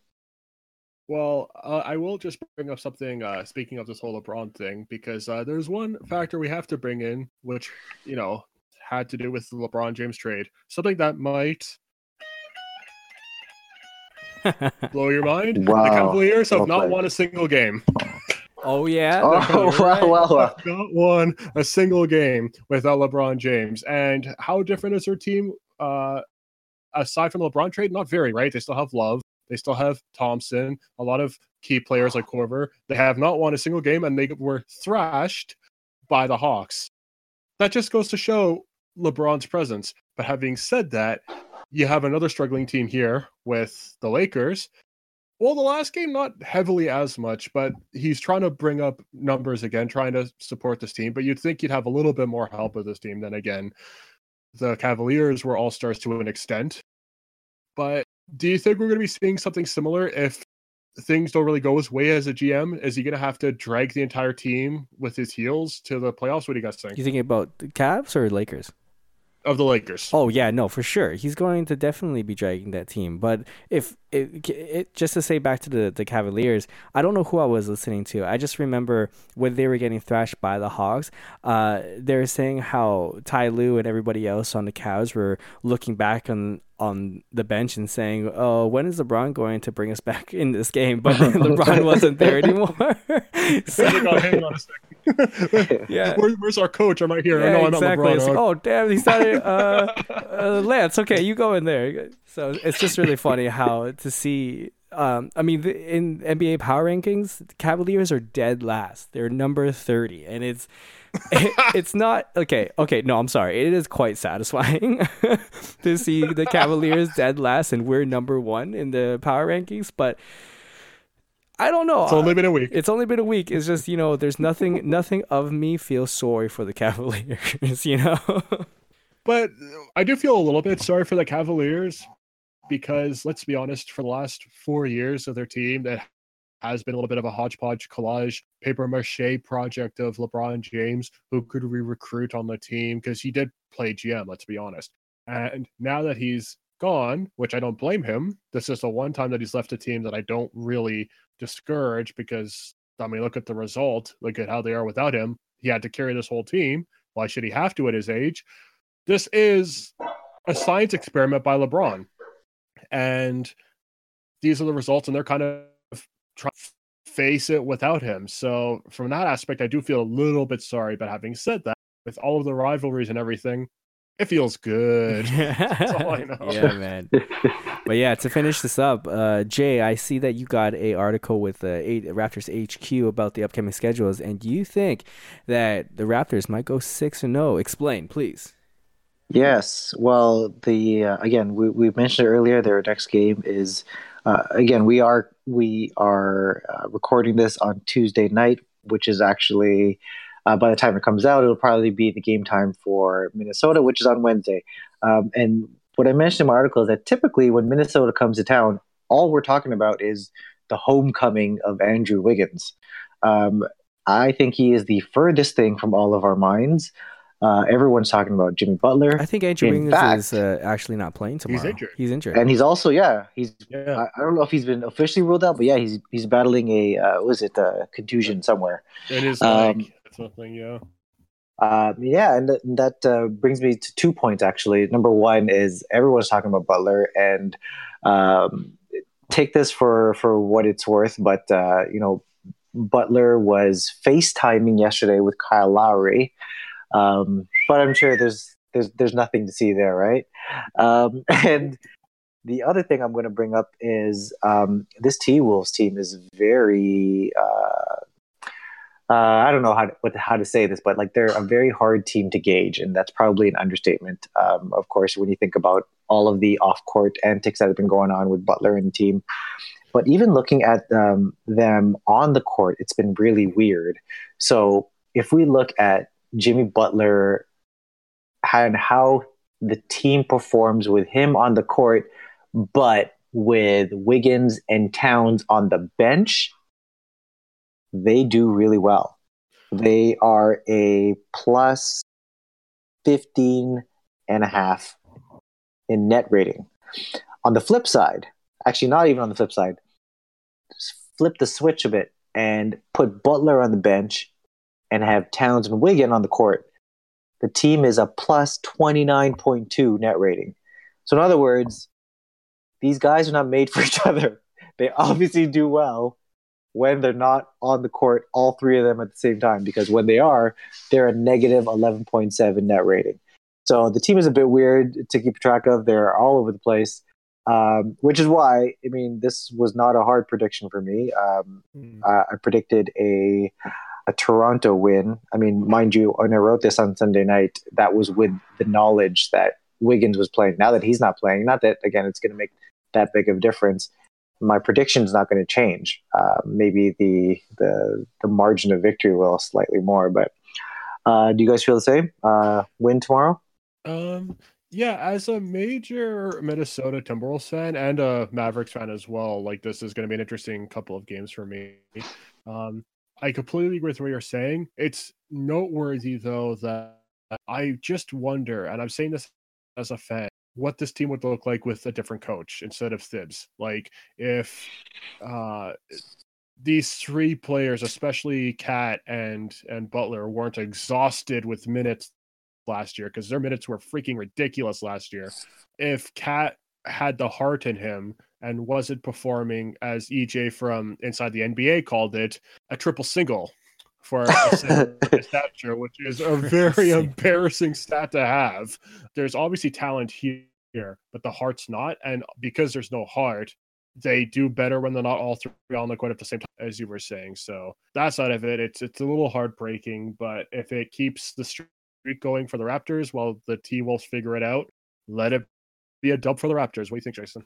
Well, uh, I will just bring up something. Uh, speaking of this whole LeBron thing, because uh, there's one factor we have to bring in, which you know had to do with the LeBron James trade. Something that might blow your mind. Wow. The Cavaliers have Well not won a single game. Oh yeah. Oh, Right. [laughs] well, well, well. Have not won a single game without LeBron James. And how different is their team? Uh, aside from LeBron trade, not very, right? They still have Love. They still have Thompson. A lot of key players like Korver. They have not won a single game, and they were thrashed by the Hawks. That just goes to show LeBron's presence. But having said that, you have another struggling team here with the Lakers. Well, the last game, not heavily as much, but he's trying to bring up numbers again, trying to support this team. But you'd think you'd have a little bit more help with this team. Then again, the Cavaliers were all stars to an extent. But do you think we're going to be seeing something similar if things don't really go his way as a GM? Is he going to have to drag the entire team with his heels to the playoffs? What do you guys think You thinking about the Cavs or Lakers? Of the Lakers? Oh yeah, no, for sure. He's going to definitely be dragging that team. But if it, it just to say back to the the Cavaliers, I don't know who I was listening to. I just remember when they were getting thrashed by the Hawks. Uh, they were saying how Ty Lue and everybody else on the Cavs were looking back on on the bench and saying, "Oh, when is LeBron going to bring us back in this game?" But [laughs] LeBron wasn't there anymore. [laughs] so, Hang on, hang on a second. [laughs] Yeah. Where, where's our coach? I'm right here. yeah, I know I'm not LeBron. like, oh damn, he's not. uh, uh, Lance. Okay, you go in there. So it's just really funny how to see. Um, I mean, the, in NBA power rankings, the Cavaliers are dead last. They're number thirty, and it's [laughs] it's not okay. Okay, no, I'm sorry. It is quite satisfying [laughs] to see the Cavaliers dead last, and we're number one in the power rankings. But I don't know. It's only been a week. It's only been a week. It's just you know, there's nothing, nothing of me feels sorry for the Cavaliers. [laughs] You know, But I do feel a little bit sorry for the Cavaliers because let's be honest, for the last four years of their team, that has been a little bit of a hodgepodge collage paper mache project of LeBron James, who could we recruit on the team because he did play GM. Let's be honest. And now that he's gone, which I don't blame him, this is the one time that he's left a team that I don't really discourage because I mean, look at the result. Look at how they are without him. He had to carry this whole team. Why should he have to at his age? This is a science experiment by LeBron. And these are the results, and they're kind of trying to face it without him. So, from that aspect, I do feel a little bit sorry. But having said that, with all of the rivalries and everything, it feels good. [laughs] all I [laughs] know. Yeah, man. But yeah, to finish this up, uh, Jay, I see that you got a article with uh, eight, Raptors HQ about the upcoming schedules, and you think that the Raptors might go six and zero. Explain, please. Yes. Well, the uh, again we we mentioned it earlier. Their next game is uh, again we are we are uh, recording this on Tuesday night, which is actually uh, by the time it comes out, it'll probably be the game time for Minnesota, which is on Wednesday. Um, and what I mentioned in my article is that typically when Minnesota comes to town, all we're talking about is the homecoming of Andrew Wiggins. Um, I think he is the furthest thing from all of our minds. Uh, everyone's talking about Jimmy Butler. I think Andrew In Wiggins fact- is uh, actually not playing tomorrow. He's injured. He's injured. and he's also yeah he's Yeah. I, I don't know if he's been officially ruled out but yeah he's he's battling a uh, what is it a contusion somewhere It is Um, like something, yeah. um, yeah and th- that uh, brings me to two points actually number one is everyone's talking about Butler and um, take this for for what it's worth but uh, you know Butler was FaceTiming yesterday with Kyle Lowry um, but I'm sure there's there's there's nothing to see there right um, [laughs] and the other thing I'm going to bring up is um, this T Wolves team is very uh, uh, I don't know how to, what, how to say this, but like they're a very hard team to gauge, and that's probably an understatement. Um, of course, when you think about all of the off-court antics that have been going on with Butler and the team, but even looking at um, them on the court, it's been really weird. So if we look at Jimmy Butler and how the team performs with him on the court, but with Wiggins and Towns on the bench, they do really well. They are a plus 15 and a half in net rating. On the flip side, actually, not even on the flip side, flip the switch a bit and put Butler on the bench and have Towns and Wiggin on the court. The team is a plus 29.2 net rating. So, in other words, these guys are not made for [laughs] each other. They obviously do well when they're not on the court, all three of them at the same time, because when they are, they're a negative 11.7 net rating. So the team is a bit weird to keep track of. They're all over the place, um, which is why, I mean, this was not a hard prediction for me. Um, mm. uh, I predicted a, a Toronto win. I mean, mind you, when I wrote this on Sunday night, that was with the knowledge that Wiggins was playing. Now that he's not playing, not that, again, it's going to make that big of a difference my prediction is not going to change. Uh, maybe the, the the margin of victory will slightly more. But uh, do you guys feel the same? Uh, win tomorrow? Um, yeah, as a major Minnesota Timberwolves fan and a Mavericks fan as well, like this is going to be an interesting couple of games for me. Um, I completely agree with what you're saying. It's noteworthy though that I just wonder, and I'm saying this as a fan, what this team would look like with a different coach instead of Thibs. Like if uh, these three players, especially KAT and and Butler, weren't exhausted with minutes last year because their minutes were freaking ridiculous last year. If KAT had the heart in him and was it performing as EJ from inside the NBA called it a triple single for a [laughs] stature, which is a very embarrassing stat to have. There's obviously talent here, but the heart's not. And because there's no heart, they do better when they're not all three on the court at the same time, as you were saying. So that side of it, it's it's a little heartbreaking. But if it keeps the streak going for the Raptors while the T Wolves figure it out, let it be a dub for the Raptors. What do you think, Jason?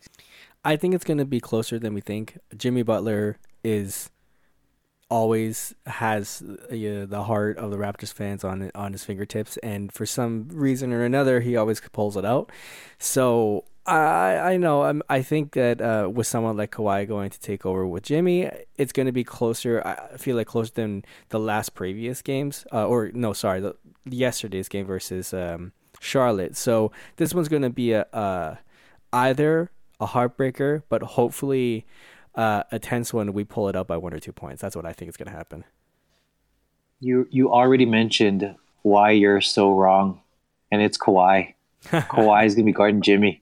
I think it's going to be closer than we think. Jimmy Butler is always has uh, the heart of the Raptors fans on on his fingertips, and for some reason or another, he always pulls it out. So I I know I'm, I think that uh, with someone like Kawhi going to take over with Jimmy, it's going to be closer. I feel like closer than the last previous games, uh, or no, sorry, the yesterday's game versus um, Charlotte. So this one's going to be a, a either a heartbreaker, but hopefully uh, a tense one, we pull it up by one or two points. That's what I think is going to happen. You you already mentioned why you're so wrong, and it's Kawhi. [laughs] Kawhi is going to be guarding Jimmy.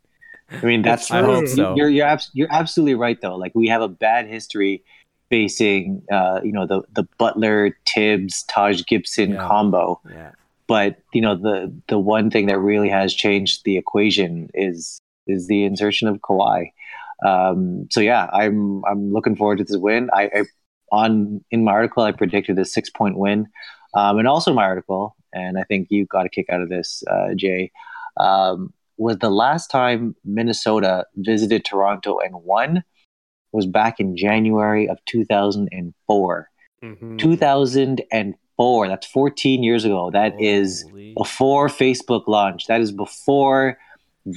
I mean, that's I hope so. You're you're, abs- you're absolutely right though. Like we have a bad history facing, uh, you know, the the Butler Thibs Taj Gibson yeah. combo. Yeah. But you know, the the one thing that really has changed the equation is is the insertion of Kawhi. Um, so yeah, I'm I'm looking forward to this win. I, I on in my article I predicted a six point win, um, and also my article, and I think you got a kick out of this, uh, Jay. Um, was the last time Minnesota visited Toronto and won was back in January of 2004. Mm-hmm. 2004. That's 14 years ago. That Holy. is before Facebook launched. That is before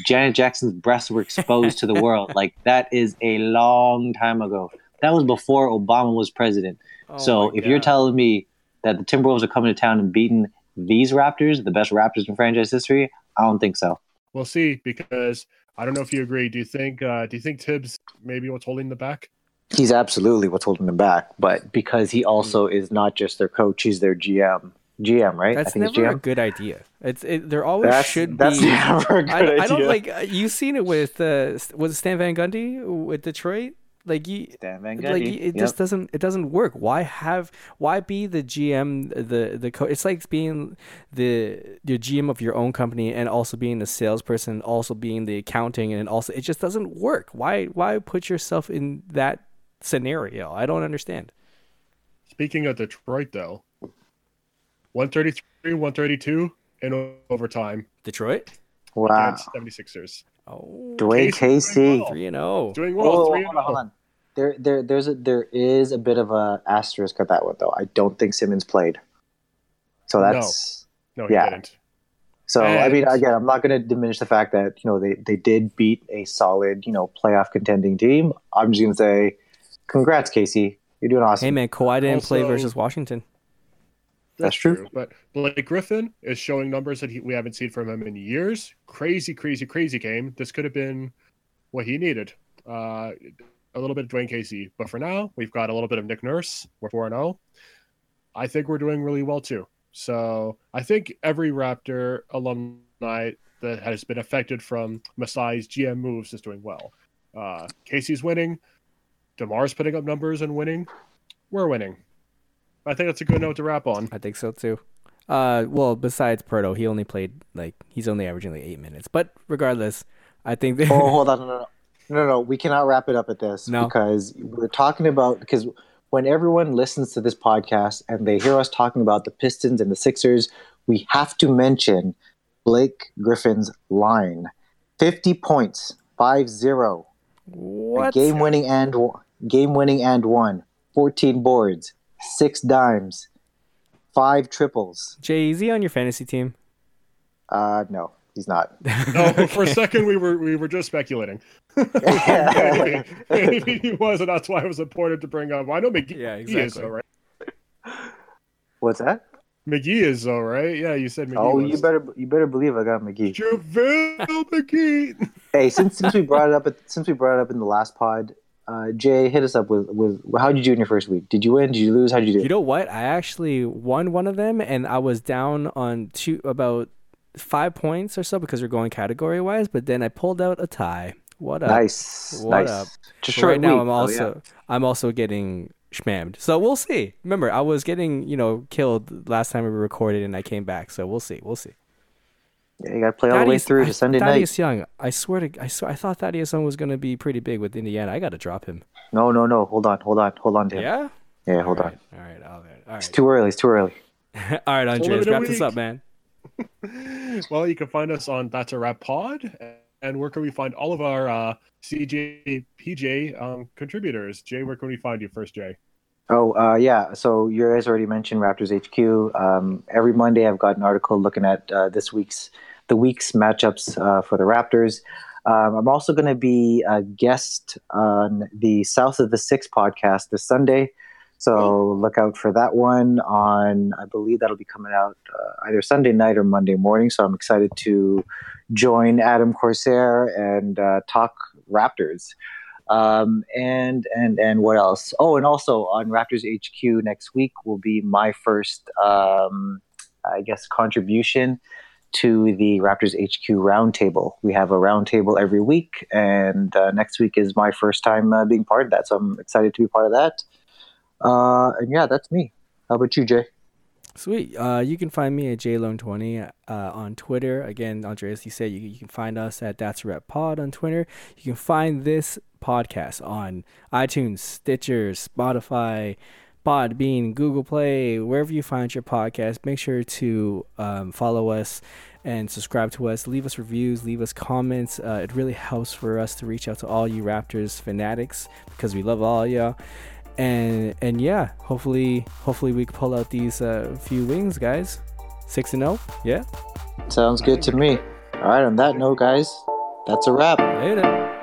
Janet Jackson's breasts were exposed to the [laughs] world. Like that is a long time ago. That was before Obama was president. Oh so if God. you're telling me that the Timberwolves are coming to town and beating these Raptors, the best Raptors in franchise history, I don't think so. We'll see because I don't know if you agree. Do you think uh, do you think Thibs maybe what's holding them back? He's absolutely what's holding them back, but because he also is not just their coach, he's their GM. GM, right? That's never a good idea. It's it, there always that's, should that's be. Never a good I, idea. I don't like uh, you've seen it with uh, was it Stan Van Gundy with Detroit. Like you, Stan Van Gundy. like it yep. just doesn't it doesn't work. Why have why be the GM the the co- It's like being the the GM of your own company and also being the salesperson, also being the accounting, and also it just doesn't work. Why why put yourself in that scenario? I don't understand. Speaking of Detroit, though, 133, 132 in overtime Detroit. Wow. against 76ers. Oh, Dwane Casey's doing Casey. well. three and zero. Doing well. Oh, three hold and on, hold oh. on. There, there, there's a there is a bit of a asterisk at that one though. I don't think Simmons played, so that's No, he Yeah. didn't. so. I mean, again, I'm not going to diminish the fact that you know they they did beat a solid you know playoff contending team. I'm just going to say, congrats, Casey. You're doing awesome. Hey man, Kawhi didn't play versus Washington. That's true. But Blake Griffin is showing numbers that he, we haven't seen from him in years. Crazy, crazy, crazy game. This could have been what he needed. Uh, a little bit of Dwane Casey. But for now, we've got a little bit of Nick Nurse. We're 4 0. I think we're doing really well too. So I think every Raptor alumni that has been affected from Masai's GM moves is doing well. Uh, Casey's winning. DeMar's putting up numbers and winning. We're winning. I think that's a good note to wrap on. I think so too. Uh, well, besides Poeltl, he only played like he's only averaging like eight minutes. But regardless, I think that oh, hold on, [laughs] no, no, no, no, no. We cannot wrap it up at this No. because we're talking about because when everyone listens to this podcast and they hear us talking about the Pistons and the Sixers, we have to mention Blake Griffin's line: fifty points, five zero, what game winning and game winning and one, 14 boards, six dimes, five triples. Jay, is he on your fantasy team? Uh, no, he's not. [laughs] No, for a second we were we were just speculating. maybe, [laughs] maybe [laughs] he was, and that's why it was important to bring up. I know McGee Yeah, is exactly. though, right? What's that? McGee is though, right? Yeah, you said McGee. Oh, was. you better you better believe I got McGee. JaVale McGee. Hey, since since we brought it up since we brought it up in the last pod, uh, Jay, hit us up with with how did you do in your first week? Did you win? Did you lose? How did you do? You know what? I actually won one of them, and I was down on two about five points or so because we're going category wise. But then I pulled out a tie. What up? nice, What nice. up? Just right now, week. I'm Oh, also yeah. I'm also getting schmammed. So we'll see. Remember, I was getting you know killed last time we recorded, and I came back. So we'll see. We'll see. Yeah, you got to play all the way Thaddeus- through to Sunday Thaddeus night. Young. I swear to I swear I thought Thaddeus Young was gonna be pretty big with Indiana. I got to drop him. No, no, no. Hold on, hold on, hold on to him. Yeah. Yeah, hold all on. right, All right. right. All It's too early. It's too early. [laughs] all right, Andreas, limited wrap this up, man. [laughs] well, you can find us on That's a Rap Pod, and where can we find all of our uh, CJ PJ um, contributors? Jay, where can we find you first, Jay? Oh, uh, yeah. So you guys already mentioned Raptors HQ. Um, every Monday, I've got an article looking at uh, this week's the week's matchups uh, for the Raptors. Um, I'm also going to be a guest on the South of the Six podcast this Sunday. So look out for that one on, I believe that'll be coming out uh, either Sunday night or Monday morning. So I'm excited to join Adam Corsair and uh, talk Raptors. Um, and and and what else? Oh, and also on Raptors HQ next week will be my first, um, I guess, contribution to the Raptors HQ roundtable. We have a roundtable every week, and uh, next week is my first time uh, being part of that. So I'm excited to be part of that. Uh, and yeah, that's me. How about you, Jay? Sweet. Uh, you can find me at JLone20 uh, on Twitter. Again, Andreas, you said you, you can find us at That's Rep Pod on Twitter. You can find this podcast on iTunes, Stitcher, Spotify, Podbean, Google Play, wherever you find your podcast. Make sure to um, follow us and subscribe to us. Leave us reviews, leave us comments. Uh, it really helps for us to reach out to all you Raptors fanatics because we love all y'all and and yeah hopefully hopefully we can pull out these uh, few wings guys six and zero yeah Sounds good to me. All right, on that note, guys, that's a wrap. later